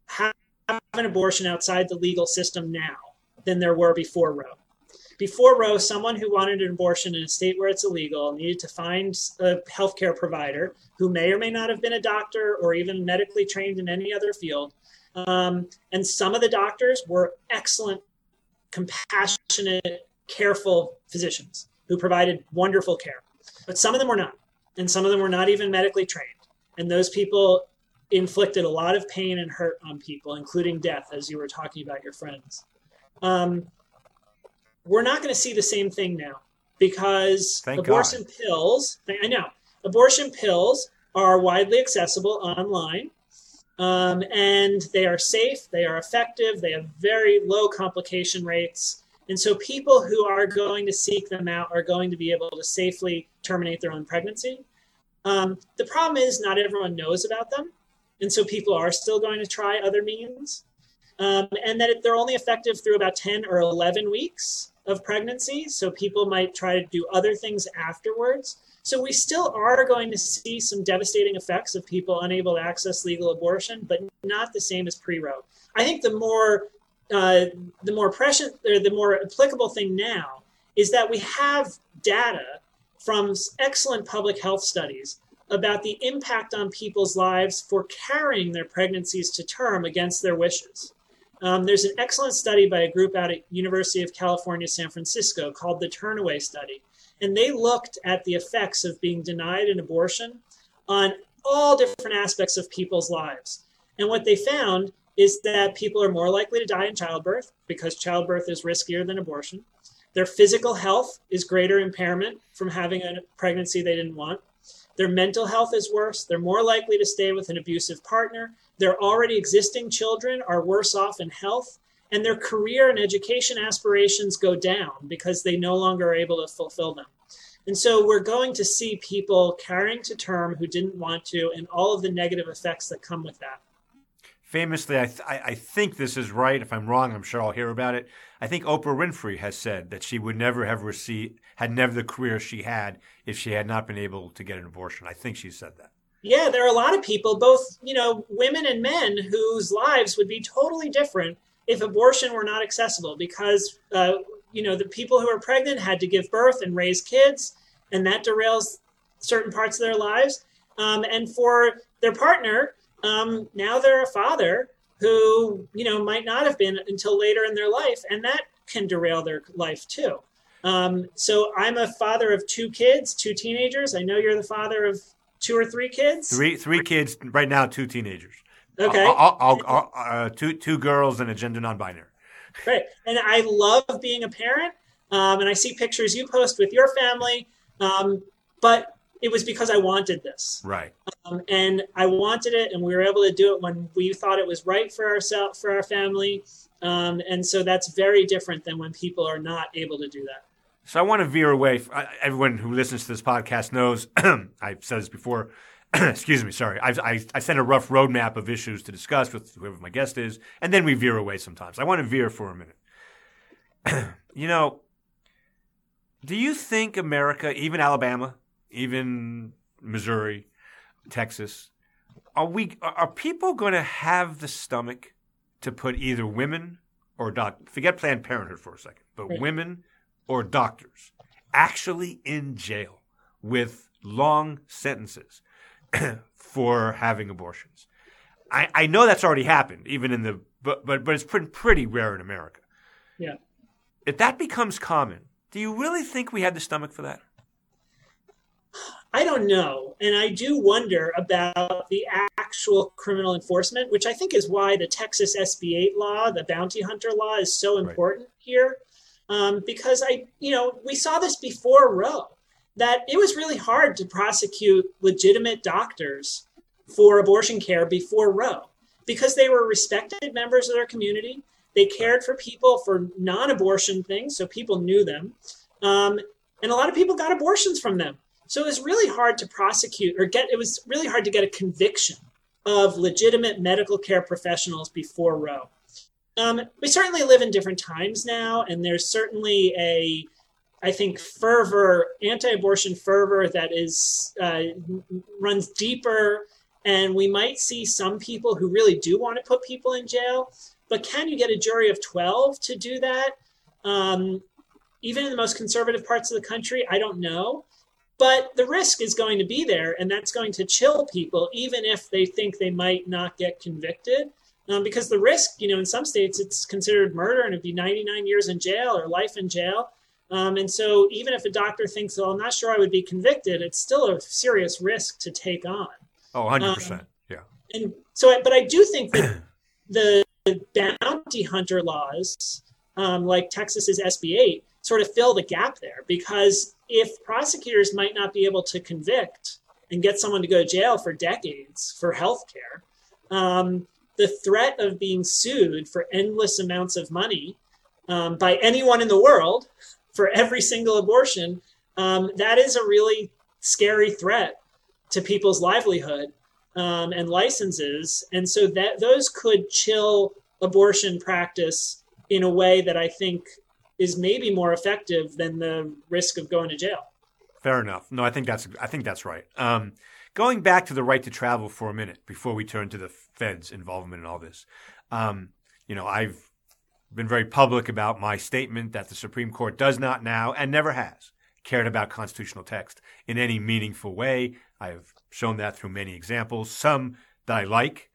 have an abortion outside the legal system now than there were before Roe. Before Roe, someone who wanted an abortion in a state where it's illegal needed to find a healthcare provider who may or may not have been a doctor or even medically trained in any other field. Um, and some of the doctors were excellent, compassionate, careful physicians who provided wonderful care. But some of them were not. And some of them were not even medically trained. And those people inflicted a lot of pain and hurt on people, including death, as you were talking about your friends. Um, we're not going to see the same thing now because Thank abortion God. pills, I know, abortion pills are widely accessible online. Um, and they are safe, they are effective, they have very low complication rates. And so people who are going to seek them out are going to be able to safely terminate their own pregnancy. Um, the problem is not everyone knows about them. And so people are still going to try other means. Um, and that they're only effective through about 10 or 11 weeks of pregnancy. So people might try to do other things afterwards. So we still are going to see some devastating effects of people unable to access legal abortion, but not the same as pre-Roe. I think the more uh, the more prescient or the more applicable thing now is that we have data from excellent public health studies about the impact on people's lives for carrying their pregnancies to term against their wishes. Um, there's an excellent study by a group out at University of California, San Francisco called the Turnaway Study, and they looked at the effects of being denied an abortion on all different aspects of people's lives. And what they found is that people are more likely to die in childbirth because childbirth is riskier than abortion. Their physical health is greater impairment from having a pregnancy they didn't want. Their mental health is worse. They're more likely to stay with an abusive partner. Their already existing children are worse off in health. And their career and education aspirations go down because they no longer are able to fulfill them. And so we're going to see people carrying to term who didn't want to, and all of the negative effects that come with that. Famously, I, th- I think this is right. If I'm wrong, I'm sure I'll hear about it. I think Oprah Winfrey has said that she would never have received, had never the career she had if she had not been able to get an abortion. I think she said that. Yeah, there are a lot of people, both you know, women and men, whose lives would be totally different if abortion were not accessible. Because uh, you know, the people who are pregnant had to give birth and raise kids, and that derails certain parts of their lives. Um, and for their partner, um, now they're a father who you know might not have been until later in their life, and that can derail their life too. Um, so I'm a father of two kids, two teenagers. I know you're the father of two or three kids. Three three kids right now, two teenagers. Okay, I'll, I'll, I'll, uh, two two girls and a gender non-binary. Great, and I love being a parent. Um, and I see pictures you post with your family, um, but it was because I wanted this. Right. Um, and I wanted it, and we were able to do it when we thought it was right for ourselves, for our family. Um, and so that's very different than when people are not able to do that. So I want to veer away. Everyone who listens to this podcast knows I've said this before. excuse me, sorry. I, I, I send a rough roadmap of issues to discuss with whoever my guest is, and then we veer away sometimes. I want to veer for a minute. you know, do you think America, even Alabama, even Missouri, Texas, are we are people going to have the stomach to put either women or doc forget Planned Parenthood for a second, but Right. women or doctors actually in jail with long sentences for having abortions? I, I know that's already happened, even in the but but but it's pretty pretty rare in America. Yeah. If that becomes common, do you really think we had the stomach for that? I don't know. And I do wonder about the actual criminal enforcement, which I think is why the Texas SB 8 law, the bounty hunter law, is so Right. important here. Um, because I, you know, we saw this before Roe, that it was really hard to prosecute legitimate doctors for abortion care before Roe because they were respected members of their community. They cared for people for non abortion things, so people knew them. Um, and a lot of people got abortions from them. So it was really hard to prosecute or get, it was really hard to get a conviction of legitimate medical care professionals before Roe. Um, we certainly live in different times now, and there's certainly a, I think, fervor, anti-abortion fervor that is uh, runs deeper, and we might see some people who really do want to put people in jail. But can you get a jury of twelve to do that? Um, even in the most conservative parts of the country, I don't know. But the risk is going to be there, and that's going to chill people, even if they think they might not get convicted. Um, because the risk, you know, in some states it's considered murder and it'd be 99 years in jail or life in jail. Um, and so even if a doctor thinks, well, I'm not sure I would be convicted, it's still a serious risk to take on. Oh, 100%. Um, yeah. And so, but I do think that the bounty hunter laws, um, like Texas's SB 8, sort of fill the gap there because if prosecutors might not be able to convict and get someone to go to jail for decades for health care, um, the threat of being sued for endless amounts of money um, by anyone in the world for every single abortion, um, that is a really scary threat to people's livelihood um, and licenses. And so that those could chill abortion practice in a way that I think is maybe more effective than the risk of going to jail. Fair enough. No, I think that's I think that's right. Um, going back to the right to travel for a minute before we turn to the Fed's involvement in all this. Um, you know, I've been very public about my statement that the Supreme Court does not now and never has cared about constitutional text in any meaningful way. I have shown that through many examples, some that I like.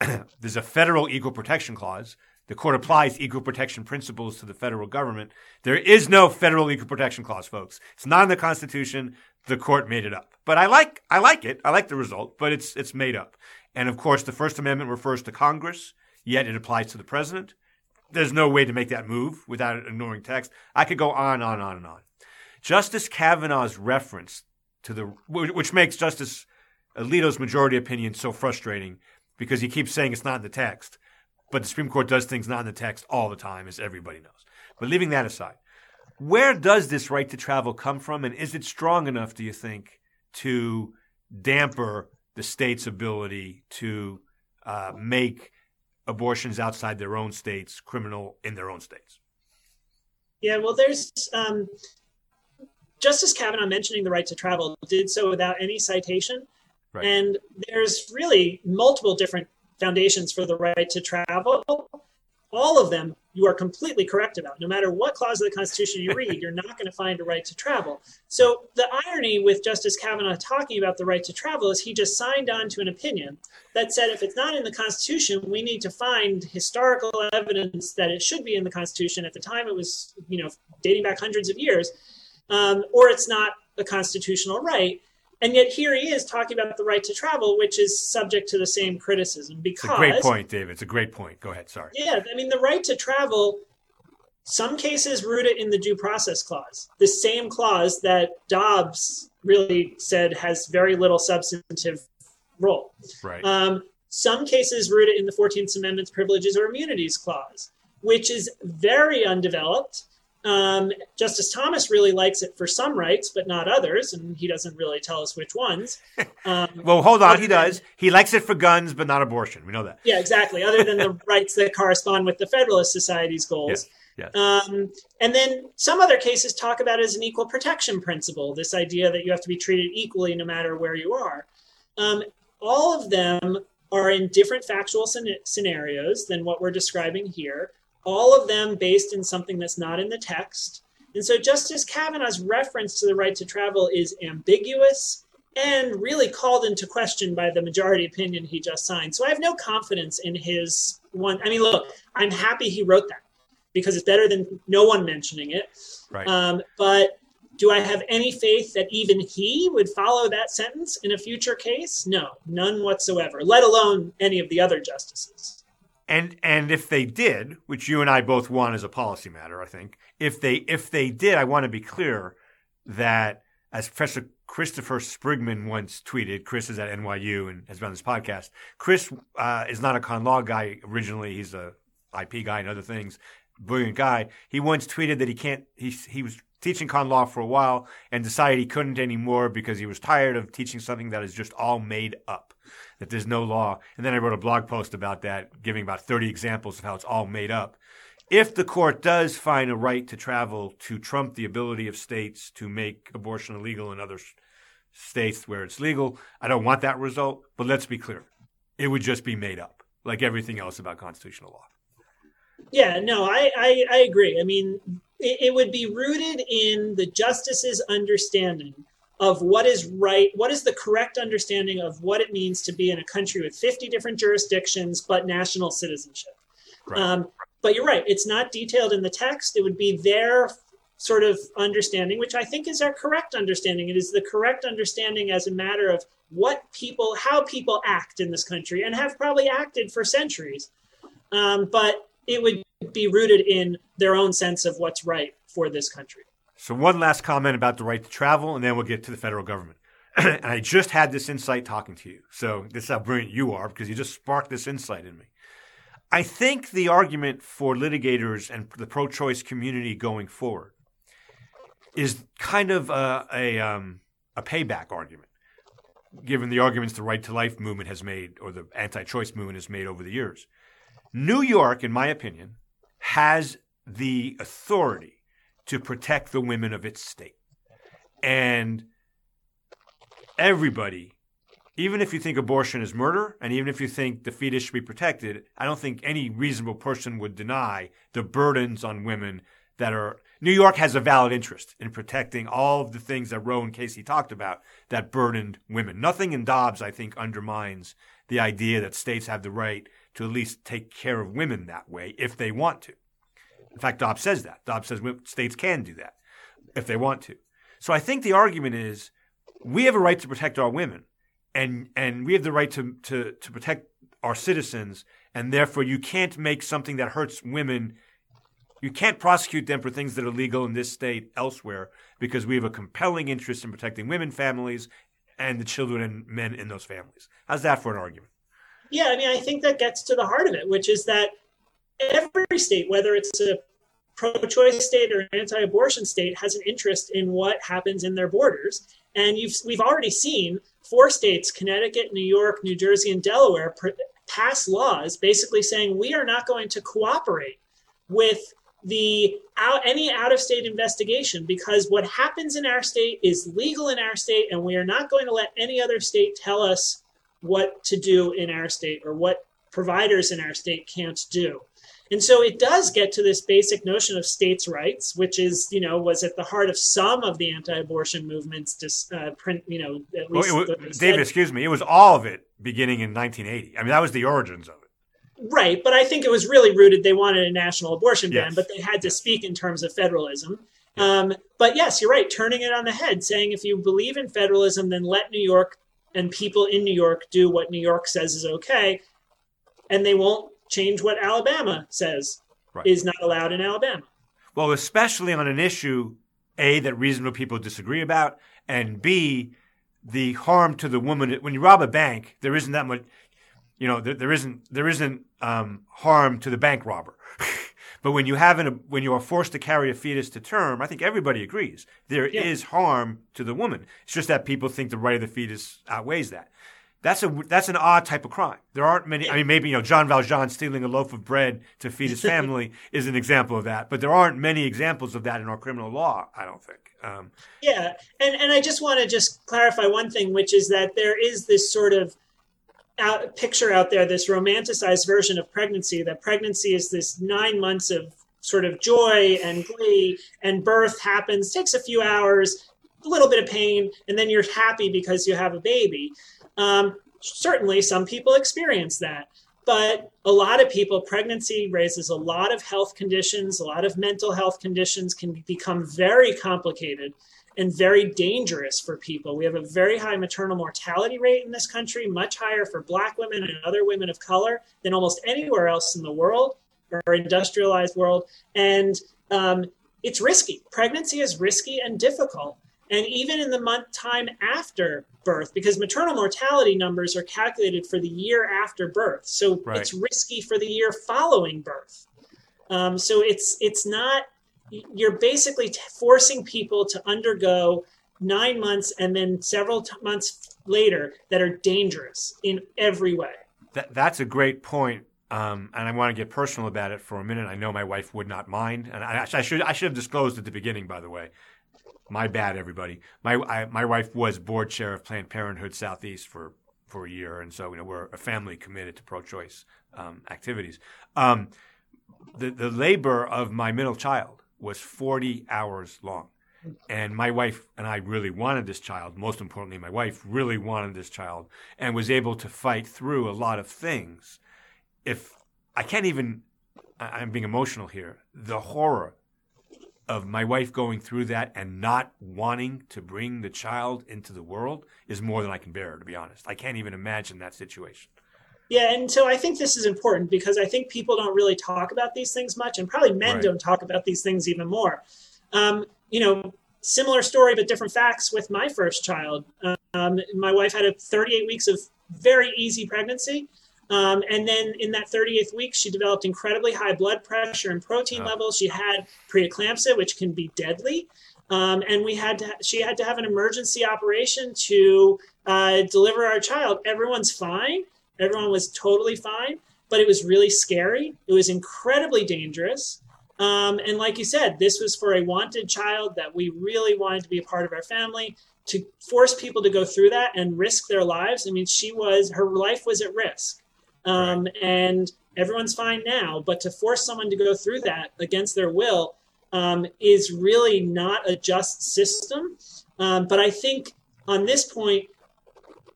There's a federal equal protection clause the court applies equal protection principles to the federal government. There is no federal equal protection clause, folks. It's not in the Constitution. The court made it up. But I like I like it. I like the result, but it's it's made up. And of course, the First Amendment refers to Congress, yet it applies to the president. There's no way to make that move without ignoring text. I could go on, on, on, and on. Justice Kavanaugh's reference to the which makes Justice Alito's majority opinion so frustrating because he keeps saying it's not in the text. But the Supreme Court does things not in the text all the time, as everybody knows. But leaving that aside, where does this right to travel come from? And is it strong enough, do you think, to damper the state's ability to uh, make abortions outside their own states criminal in their own states? Yeah, well, there's um, Justice Kavanaugh mentioning the right to travel did so without any citation. Right. And there's really multiple different foundations for the right to travel, all of them you are completely correct about. No matter what clause of the Constitution you read, you're not going to find a right to travel. So the irony with Justice Kavanaugh talking about the right to travel is he just signed on to an opinion that said if it's not in the Constitution, we need to find historical evidence that it should be in the Constitution. At the time, it was you know dating back hundreds of years, um, or it's not a constitutional right. And yet here he is talking about the right to travel, which is subject to the same criticism. Because it's a great point, David. It's a great point. Go ahead. Sorry. Yeah, I mean the right to travel. Some cases root it in the due process clause, the same clause that Dobbs really said has very little substantive role. Right. Um, some cases root it in the 14th Amendment's privileges or immunities clause, which is very undeveloped um, Justice Thomas really likes it for some rights, but not others, and he doesn't really tell us which ones. Um, well, hold on, he does. He likes it for guns, but not abortion. We know that. Yeah, exactly. Other than the rights that correspond with the Federalist Society's goals. Yes. Um, and then some other cases talk about it as an equal protection principle, this idea that you have to be treated equally no matter where you are. Um, all of them are in different factual scenarios than what we're describing here all of them based in something that's not in the text. And so Justice Kavanaugh's reference to the right to travel is ambiguous and really called into question by the majority opinion he just signed. So I have no confidence in his one. I mean, look, I'm happy he wrote that because it's better than no one mentioning it. Right. Um, but do I have any faith that even he would follow that sentence in a future case? No, none whatsoever, let alone any of the other justices. And and if they did, which you and I both want as a policy matter, I think, if they if they did, I want to be clear that as Professor Christopher Sprigman once tweeted, Chris is at NYU and has been on this podcast. Chris uh, is not a con law guy originally; he's a IP guy and other things. Brilliant guy. He once tweeted that he can't. He he was teaching con law for a while and decided he couldn't anymore because he was tired of teaching something that is just all made up that there's no law. And then I wrote a blog post about that, giving about 30 examples of how it's all made up. If the court does find a right to travel to trump the ability of states to make abortion illegal in other states where it's legal, I don't want that result. But let's be clear it would just be made up, like everything else about constitutional law. Yeah, no, I, I, I agree. I mean, it, it would be rooted in the justice's understanding of what is right, what is the correct understanding of what it means to be in a country with 50 different jurisdictions but national citizenship. Right. Um, but you're right, it's not detailed in the text. It would be their sort of understanding, which I think is our correct understanding. It is the correct understanding as a matter of what people, how people act in this country and have probably acted for centuries. Um, but it would be rooted in their own sense of what's right for this country. So, one last comment about the right to travel, and then we'll get to the federal government. and I just had this insight talking to you. So, this is how brilliant you are because you just sparked this insight in me. I think the argument for litigators and the pro choice community going forward is kind of a, a, um, a payback argument, given the arguments the right to life movement has made or the anti choice movement has made over the years. New York, in my opinion, has the authority to protect the women of its state. And everybody, even if you think abortion is murder, and even if you think the fetus should be protected, I don't think any reasonable person would deny the burdens on women that are. New York has a valid interest in protecting all of the things that Roe and Casey talked about that burdened women. Nothing in Dobbs, I think, undermines the idea that states have the right to at least take care of women that way if they want to. In fact, Dobbs says that. Dobbs says states can do that if they want to. So I think the argument is we have a right to protect our women, and and we have the right to to to protect our citizens, and therefore you can't make something that hurts women. You can't prosecute them for things that are legal in this state elsewhere because we have a compelling interest in protecting women, families, and the children and men in those families. How's that for an argument? Yeah, I mean, I think that gets to the heart of it, which is that every state, whether it's a pro-choice state or an anti-abortion state, has an interest in what happens in their borders. And we've already seen four states, Connecticut, New York, New Jersey, and Delaware, pass laws basically saying we are not going to cooperate with the out, any out of state investigation because what happens in our state is legal in our state and we are not going to let any other state tell us what to do in our state or what providers in our state can't do and so it does get to this basic notion of states' rights, which is, you know, was at the heart of some of the anti-abortion movements. Just uh, print, you know, at least well, was, David, excuse me, it was all of it beginning in 1980. I mean, that was the origins of it. Right, but I think it was really rooted. They wanted a national abortion ban, yes. but they had to speak in terms of federalism. Um, but yes, you're right, turning it on the head, saying if you believe in federalism, then let New York and people in New York do what New York says is okay, and they won't change what Alabama says right. is not allowed in Alabama. Well, especially on an issue, A, that reasonable people disagree about, and B, the harm to the woman. When you rob a bank, there isn't that much, you know, there, there isn't, there isn't um, harm to the bank robber. but when you have an, when you are forced to carry a fetus to term, I think everybody agrees there yeah. is harm to the woman. It's just that people think the right of the fetus outweighs that. That's a that's an odd type of crime. There aren't many. I mean, maybe you know Jean Valjean stealing a loaf of bread to feed his family is an example of that, but there aren't many examples of that in our criminal law. I don't think. Um, yeah, and and I just want to just clarify one thing, which is that there is this sort of out, picture out there, this romanticized version of pregnancy. That pregnancy is this nine months of sort of joy and glee, and birth happens, takes a few hours, a little bit of pain, and then you're happy because you have a baby. Um, certainly, some people experience that. But a lot of people, pregnancy raises a lot of health conditions, a lot of mental health conditions can become very complicated and very dangerous for people. We have a very high maternal mortality rate in this country, much higher for Black women and other women of color than almost anywhere else in the world or industrialized world. And um, it's risky. Pregnancy is risky and difficult and even in the month time after birth, because maternal mortality numbers are calculated for the year after birth. So right. it's risky for the year following birth. Um, so it's it's not you're basically t- forcing people to undergo nine months and then several t- months later that are dangerous in every way. That, that's a great point. Um, and I want to get personal about it for a minute. I know my wife would not mind, and I, I, should I should have disclosed at the beginning, by the way. My bad, everybody. My I, my wife was board chair of Planned Parenthood Southeast for for a year, and so you know we're a family committed to pro-choice um, activities. Um, the the labor of my middle child was 40 hours long. And my wife and I really wanted this child. Most importantly, my wife really wanted this child and was able to fight through a lot of things. If I can't even, I'm being emotional here, the horror of my wife going through that and not wanting to bring the child into the world is more than I can bear, to be honest. I can't even imagine that situation. Yeah, and so I think this is important because I think people don't really talk about these things much, and probably men right. don't talk about these things even more. Um, you know, similar story but different facts with my first child. Um, my wife had a 38 weeks of very easy pregnancy. Um, and then in that 38th week, she developed incredibly high blood pressure and protein oh. levels. She had preeclampsia, which can be deadly. Um, and we had to, she had to have an emergency operation to uh, deliver our child. Everyone's fine. Everyone was totally fine, but it was really scary. It was incredibly dangerous. Um, and like you said, this was for a wanted child that we really wanted to be a part of our family. To force people to go through that and risk their lives, I mean, she was, her life was at risk. Um. And everyone's fine now, but to force someone to go through that against their will um, is really not a just system. Um, but I think on this point,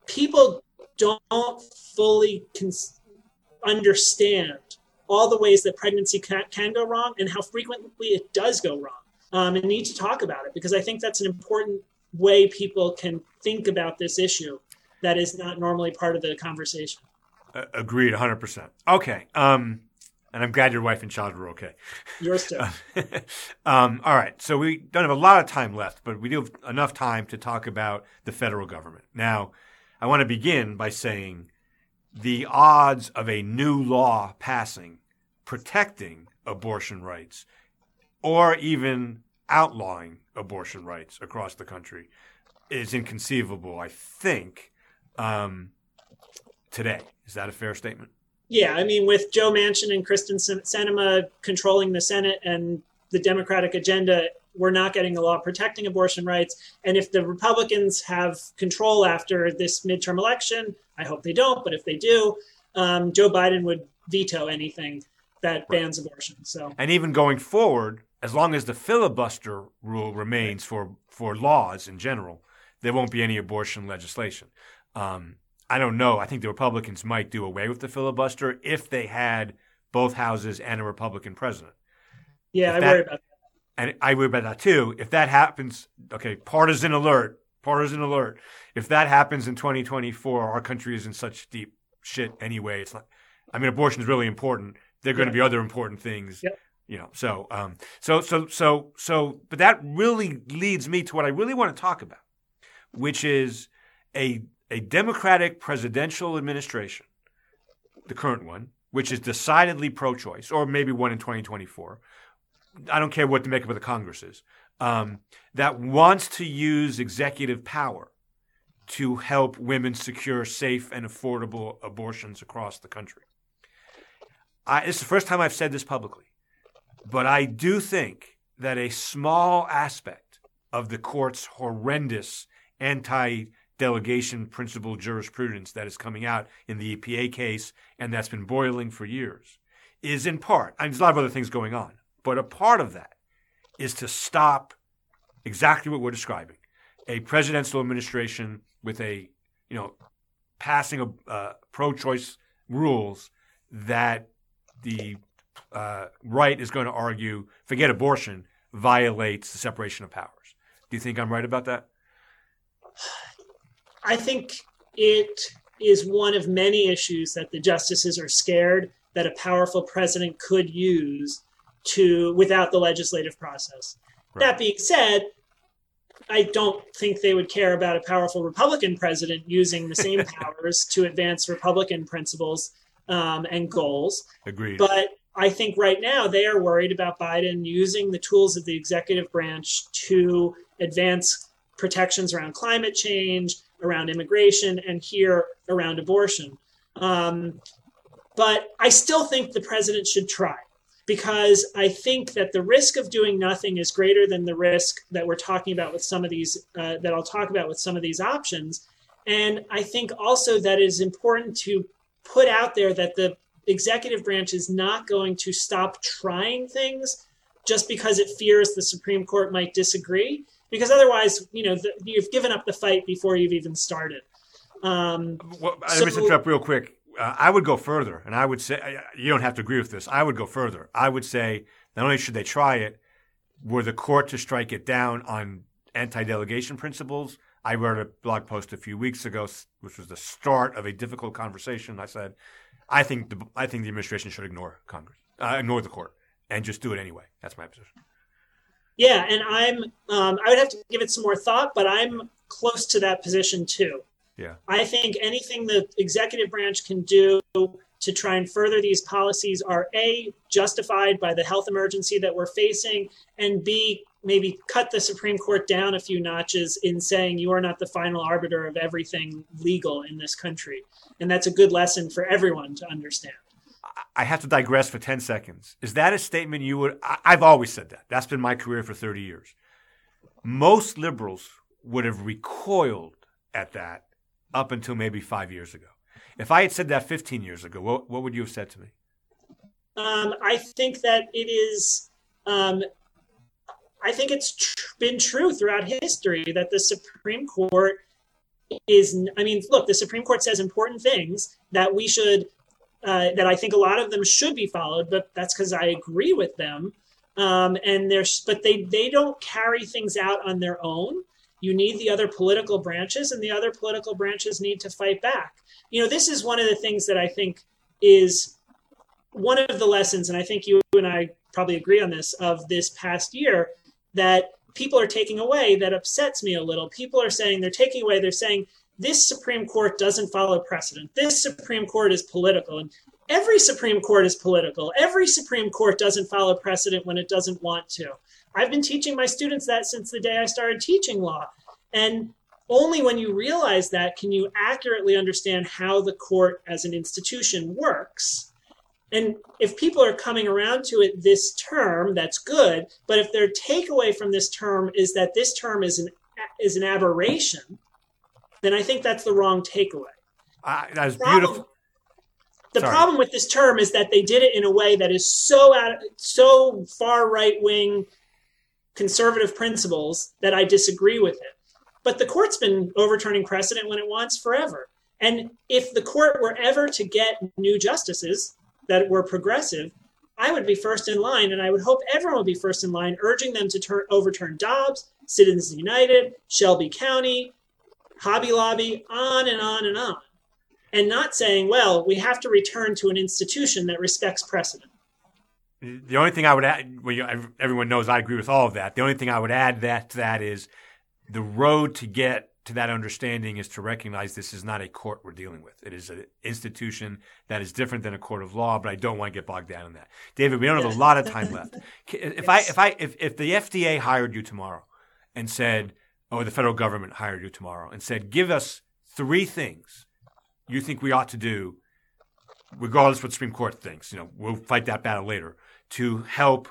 people don't fully cons- understand all the ways that pregnancy can, can, go wrong and how frequently it does go wrong um, and need to talk about it because I think that's an important way people can think about this issue that is not normally part of the conversation. Uh, agreed, 100%. Okay. Um, and I'm glad your wife and child were okay. Yours too. um, all right. So we don't have a lot of time left, but we do have enough time to talk about the federal government. Now, I want to begin by saying the odds of a new law passing protecting abortion rights or even outlawing abortion rights across the country is inconceivable, I think, um, today. Is that a fair statement? Yeah, I mean, with Joe Manchin and Kyrsten Sinema controlling the Senate and the Democratic agenda, we're not getting a law protecting abortion rights. And if the Republicans have control after this midterm election, I hope they don't, but if they do, um, Joe Biden would veto anything that bans abortion. So, and even going forward, as long as the filibuster rule remains for for laws in general, there won't be any abortion legislation. Um, I don't know. I think the Republicans might do away with the filibuster if they had both houses and a Republican president. Yeah, if I that, worry about that and I worry about that too. If that happens, okay, partisan alert, partisan alert. If that happens in 2024, our country is in such deep shit anyway. It's not. I mean, abortion is really important. There are going to be other important things. Yep. You know, so um, so so so so, but that really leads me to what I really want to talk about, which is a a Democratic presidential administration, the current one, which is decidedly pro-choice, or maybe one in 2024, I don't care what the makeup of the Congress is, um, that wants to use executive power to help women secure safe and affordable abortions across the country. I, it's the first time I've said this publicly, but I do think that a small aspect of the court's horrendous anti delegation principle jurisprudence that is coming out in the EPA case and that's been boiling for years is in part, and there's a lot of other things going on, but a part of that is to stop exactly what we're describing a presidential administration with a, you know, passing a uh, pro choice rules that the uh, right is going to argue, forget abortion, violates the separation of powers. Do you think I'm right about that? I think it is one of many issues that the justices are scared that a powerful president could use to without the legislative process. Right. That being said, I don't think they would care about a powerful Republican president using the same powers to advance Republican principles um, and goals. Agreed. But I think right now they are worried about Biden using the tools of the executive branch to advance protections around climate change, around immigration, and here around abortion. Um, but I still think the president should try because I think that the risk of doing nothing is greater than the risk that we're talking about with some of these, uh, that I'll talk about with some of these options. And I think also that it is important to put out there that the executive branch is not going to stop trying things just because it fears the Supreme Court might disagree, because otherwise, you know, the, you've given up the fight before you've even started. Um, well, let so, me interrupt real quick. Uh, I would go further, and I would say you don't have to agree with this. I would go further. I would say not only should they try it, were the court to strike it down on anti-delegation principles. I wrote a blog post a few weeks ago, which was the start of a difficult conversation. I said, I think the I think the administration should ignore Congress, uh, ignore the court, and just do it anyway. That's my position. Yeah, and I'm um, I would have to give it some more thought, but I'm close to that position too. Yeah, I think anything the executive branch can do to try and further these policies are a justified by the health emergency that we're facing, and b maybe cut the Supreme Court down a few notches in saying you are not the final arbiter of everything legal in this country, and that's a good lesson for everyone to understand. I have to digress for 10 seconds. Is that a statement you would? I've always said that. That's been my career for 30 years. Most liberals would have recoiled at that up until maybe five years ago. If I had said that 15 years ago, what, what would you have said to me? Um, I think that it is. Um, I think it's tr- been true throughout history that the Supreme Court is. I mean, look, the Supreme Court says important things that we should uh, that I think a lot of them should be followed, but that's because I agree with them. Um, and there's, but they they don't carry things out on their own. You need the other political branches, and the other political branches need to fight back. You know, this is one of the things that I think is one of the lessons, and I think you and I probably agree on this of this past year that people are taking away that upsets me a little. People are saying they're taking away. They're saying this Supreme Court doesn't follow precedent. This Supreme Court is political. And every Supreme Court is political. Every Supreme Court doesn't follow precedent when it doesn't want to. I've been teaching my students that since the day I started teaching law. And only when you realize that can you accurately understand how the court as an institution works. And if people are coming around to it this term, that's good. But if their takeaway from this term is that this term is an is an aberration, then I think that's the wrong takeaway. Uh, that's beautiful. The Sorry. problem with this term is that they did it in a way that is so out, so far right wing conservative principles that I disagree with it. But the court's been overturning precedent when it wants forever. And if the court were ever to get new justices that were progressive, I would be first in line, and I would hope everyone would be first in line, urging them to turn, overturn Dobbs, Citizens United, Shelby County, Hobby Lobby, on and on and on. And not saying, well, we have to return to an institution that respects precedent. The only thing I would add, well, everyone knows I agree with all of that. The only thing I would add that to that is the road to get to that understanding is to recognize this is not a court we're dealing with. It is an institution that is different than a court of law, but I don't want to get bogged down in that. David, we don't have a lot of time left. If I if I if, if the FDA hired you tomorrow and said, or the federal government hired you tomorrow and said, give us three things you think we ought to do, regardless what the Supreme Court thinks, you know, we'll fight that battle later, to help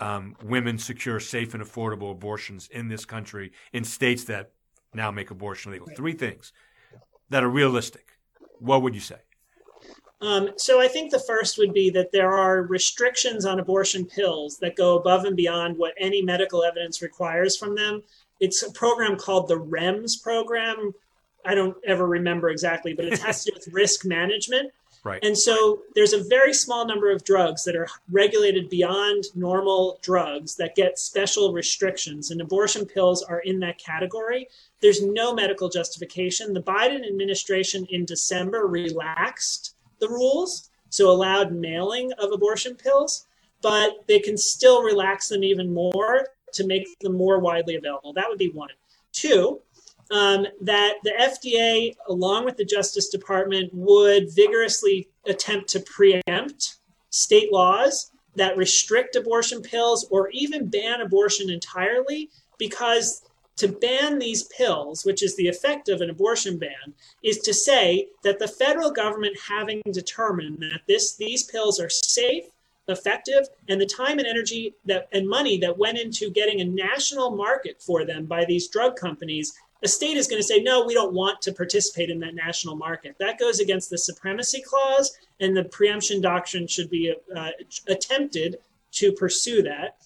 um, women secure safe and affordable abortions in this country in states that now make abortion legal. Three things that are realistic. What would you say? Um, so I think the first would be that there are restrictions on abortion pills that go above and beyond what any medical evidence requires from them it's a program called the REMS program. I don't ever remember exactly, but it has to do with risk management. Right. And so there's a very small number of drugs that are regulated beyond normal drugs that get special restrictions, and abortion pills are in that category. There's no medical justification. The Biden administration in December relaxed the rules, so allowed mailing of abortion pills, but they can still relax them even more to make them more widely available. That would be one. Two, um, that the FDA, along with the Justice Department, would vigorously attempt to preempt state laws that restrict abortion pills or even ban abortion entirely, because to ban these pills, which is the effect of an abortion ban, is to say that the federal government, having determined that this, these pills are safe effective and the time and energy that and money that went into getting a national market for them by these drug companies a state is going to say no we don't want to participate in that national market that goes against the supremacy clause and the preemption doctrine should be uh, attempted to pursue that.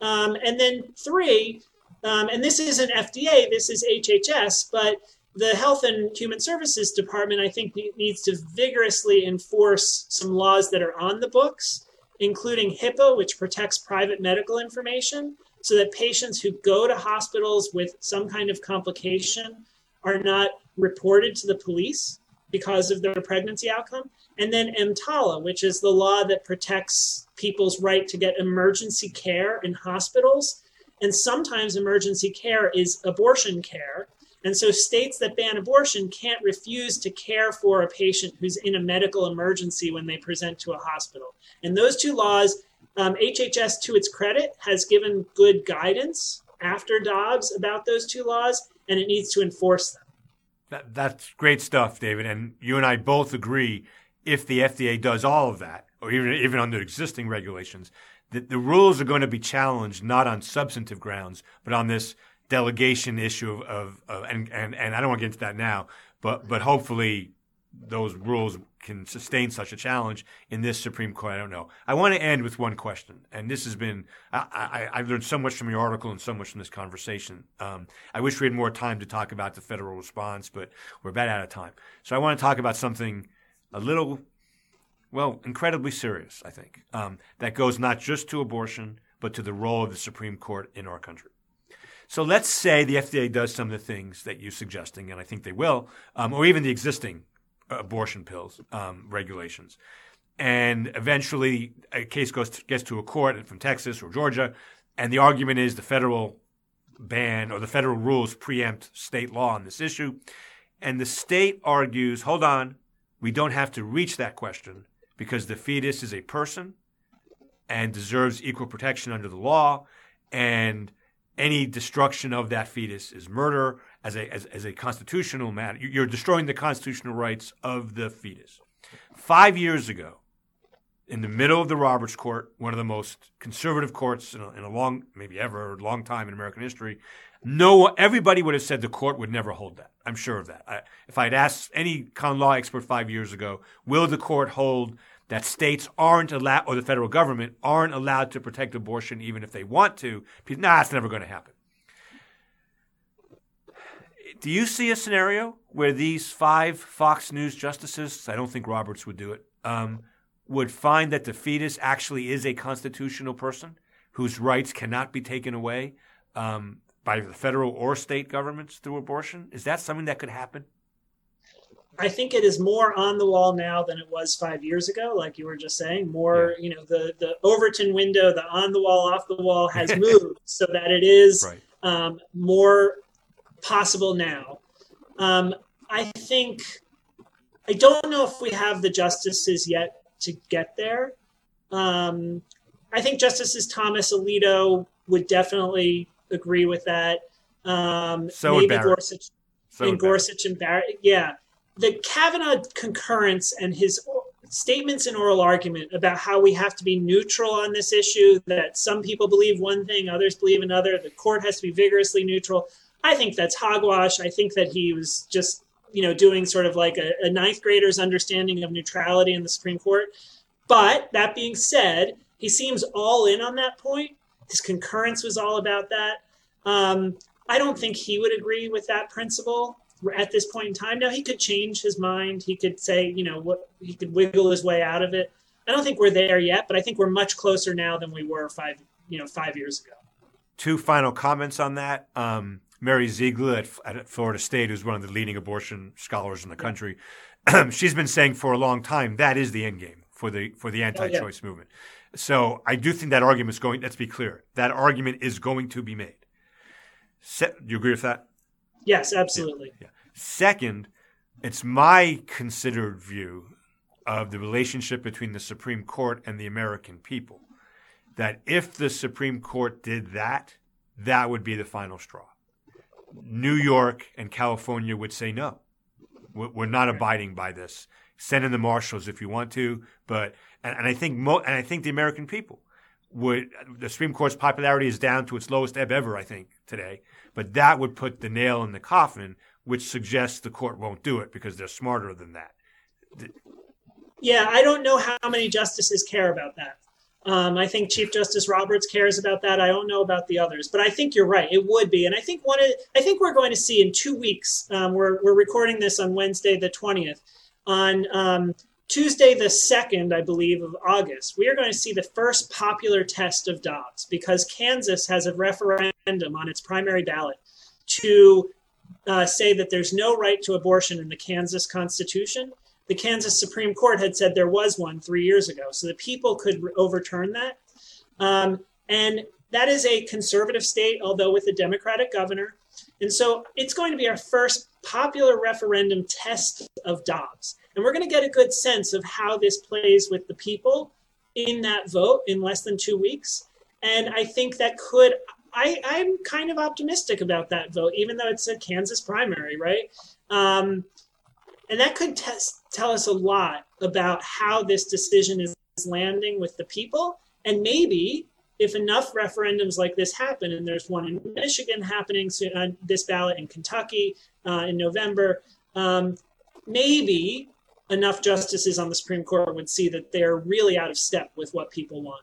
Um, and then three, um, and this isn't FDA, this is HHS, but the Health and Human Services Department, I think, needs to vigorously enforce some laws that are on the books, including HIPAA, which protects private medical information, so that patients who go to hospitals with some kind of complication are not reported to the police because of their pregnancy outcome. And then EMTALA, which is the law that protects people's right to get emergency care in hospitals. And sometimes emergency care is abortion care. And so states that ban abortion can't refuse to care for a patient who's in a medical emergency when they present to a hospital. And those two laws, um, HHS, to its credit, has given good guidance after Dobbs about those two laws, and it needs to enforce them. That, that's great stuff, David. And you and I both agree if the FDA does all of that, or even, even under existing regulations, that the rules are going to be challenged not on substantive grounds, but on this delegation issue of, of, of and, and, and I don't want to get into that now, but, but hopefully those rules can sustain such a challenge in this Supreme Court. I don't know. I want to end with one question, and this has been I, I, have learned so much from your article and so much from this conversation. Um, I wish we had more time to talk about the federal response, but we're about out of time. So I want to talk about something a little, well, incredibly serious. I think um, that goes not just to abortion, but to the role of the Supreme Court in our country. So let's say the FDA does some of the things that you're suggesting, and I think they will, um, or even the existing abortion pills um, regulations. And eventually, a case goes to, gets to a court from Texas or Georgia, and the argument is the federal ban or the federal rules preempt state law on this issue. And the state argues, hold on, we don't have to reach that question because the fetus is a person and deserves equal protection under the law. And any destruction of that fetus is murder as a, as, as a constitutional matter. You're destroying the constitutional rights of the fetus. Five years ago, in the middle of the Roberts Court, one of the most conservative courts in a, in a long, maybe ever, long time in American history, no, everybody would have said the court would never hold that. I'm sure of that. I, if I'd asked any con law expert five years ago, will the court hold that states aren't allowed, or the federal government aren't allowed to protect abortion even if they want to. Nah, it's never going to happen. Do you see a scenario where these five Fox News justices, I don't think Roberts would do it, um, would find that the fetus actually is a constitutional person whose rights cannot be taken away um, by the federal or state governments through abortion? Is that something that could happen? I think it is more on the wall now than it was five years ago. Like you were just saying, more yeah. you know the the Overton window, the on the wall, off the wall has moved so that it is right. um, more possible now. Um, I think I don't know if we have the justices yet to get there. Um, I think Justices Thomas Alito would definitely agree with that. Um, so maybe Gorsuch so and Gorsuch and Barrett. Yeah the Kavanaugh concurrence and his statements in oral argument about how we have to be neutral on this issue, that some people believe one thing, others believe another, the court has to be vigorously neutral. I think that's hogwash. I think that he was just, you know, doing sort of like a, a ninth grader's understanding of neutrality in the Supreme Court. But that being said, he seems all in on that point. His concurrence was all about that. Um, I don't think he would agree with that principle at this point in time. Now he could change his mind. He could say, you know, what he could wiggle his way out of it. I don't think we're there yet, but I think we're much closer now than we were five, you know, five years ago. Two final comments on that. Um, Mary Ziegler at, at, Florida State, who's one of the leading abortion scholars in the country, she's been saying for a long time that is the end game for the for the anti-choice oh, yeah. movement. So I do think that argument is going. Let's be clear. That argument is going to be made. Se- you agree with that? Yes, absolutely. Yeah. Second, it's my considered view of the relationship between the Supreme Court and the American people that if the Supreme Court did that, that would be the final straw. New York and California would say no. We're not abiding by this. Send in the marshals if you want to, but and, and I think mo- and I think the American people would. The Supreme Court's popularity is down to its lowest ebb ever. I think today, but that would put the nail in the coffin, which suggests the court won't do it because they're smarter than that. Yeah, I don't know how many justices care about that. Um, I think Chief Justice Roberts cares about that. I don't know about the others, but I think you're right. It would be, and I think one. Of, I think we're going to see in two weeks. Um, we're we're recording this on Wednesday the twentieth. On um, Tuesday the second, I believe, of August, we are going to see the first popular test of Dobbs because Kansas has a referendum on its primary ballot to uh, say that there's no right to abortion in the Kansas Constitution the Kansas Supreme Court had said there was one three years ago, so the people could overturn that. Um, and that is a conservative state, although with a Democratic governor. And so it's going to be our first popular referendum test of Dobbs. And we're going to get a good sense of how this plays with the people in that vote in less than two weeks. And I think that could, I, I'm kind of optimistic about that vote, even though it's a Kansas primary, right? Um, and that could tell us a lot about how this decision is landing with the people. And maybe if enough referendums like this happen, and there's one in Michigan happening soon, uh, this ballot in Kentucky uh, in November, um, maybe enough justices on the Supreme Court would see that they're really out of step with what people want.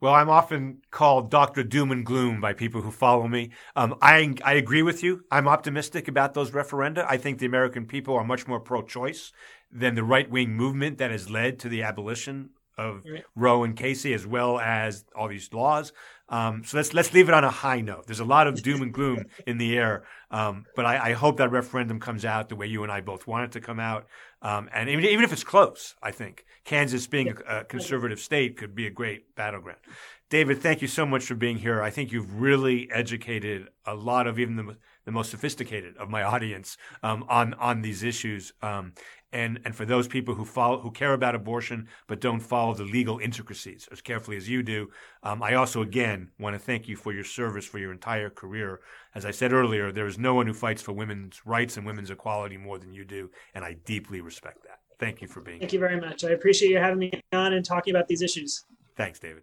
Well, I'm often called Dr. Doom and Gloom by people who follow me. Um, I, I agree with you. I'm optimistic about those referenda. I think the American people are much more pro choice than the right wing movement that has led to the abolition of right. Roe and Casey, as well as all these laws. Um, so let's let's leave it on a high note. There's a lot of doom and gloom in the air, um, but I, I, hope that referendum comes out the way you and I both want it to come out. Um, and even, even if it's close, I think Kansas being a, a conservative state could be a great battleground. David, thank you so much for being here. I think you've really educated a lot of even the, the most sophisticated of my audience um, on on these issues. Um, and and for those people who follow who care about abortion but don't follow the legal intricacies as carefully as you do, um, I also again want to thank you for your service for your entire career. As I said earlier, there is no one who fights for women's rights and women's equality more than you do, and I deeply respect that. Thank you for being. Thank here. you very much. I appreciate you having me on and talking about these issues. Thanks, David.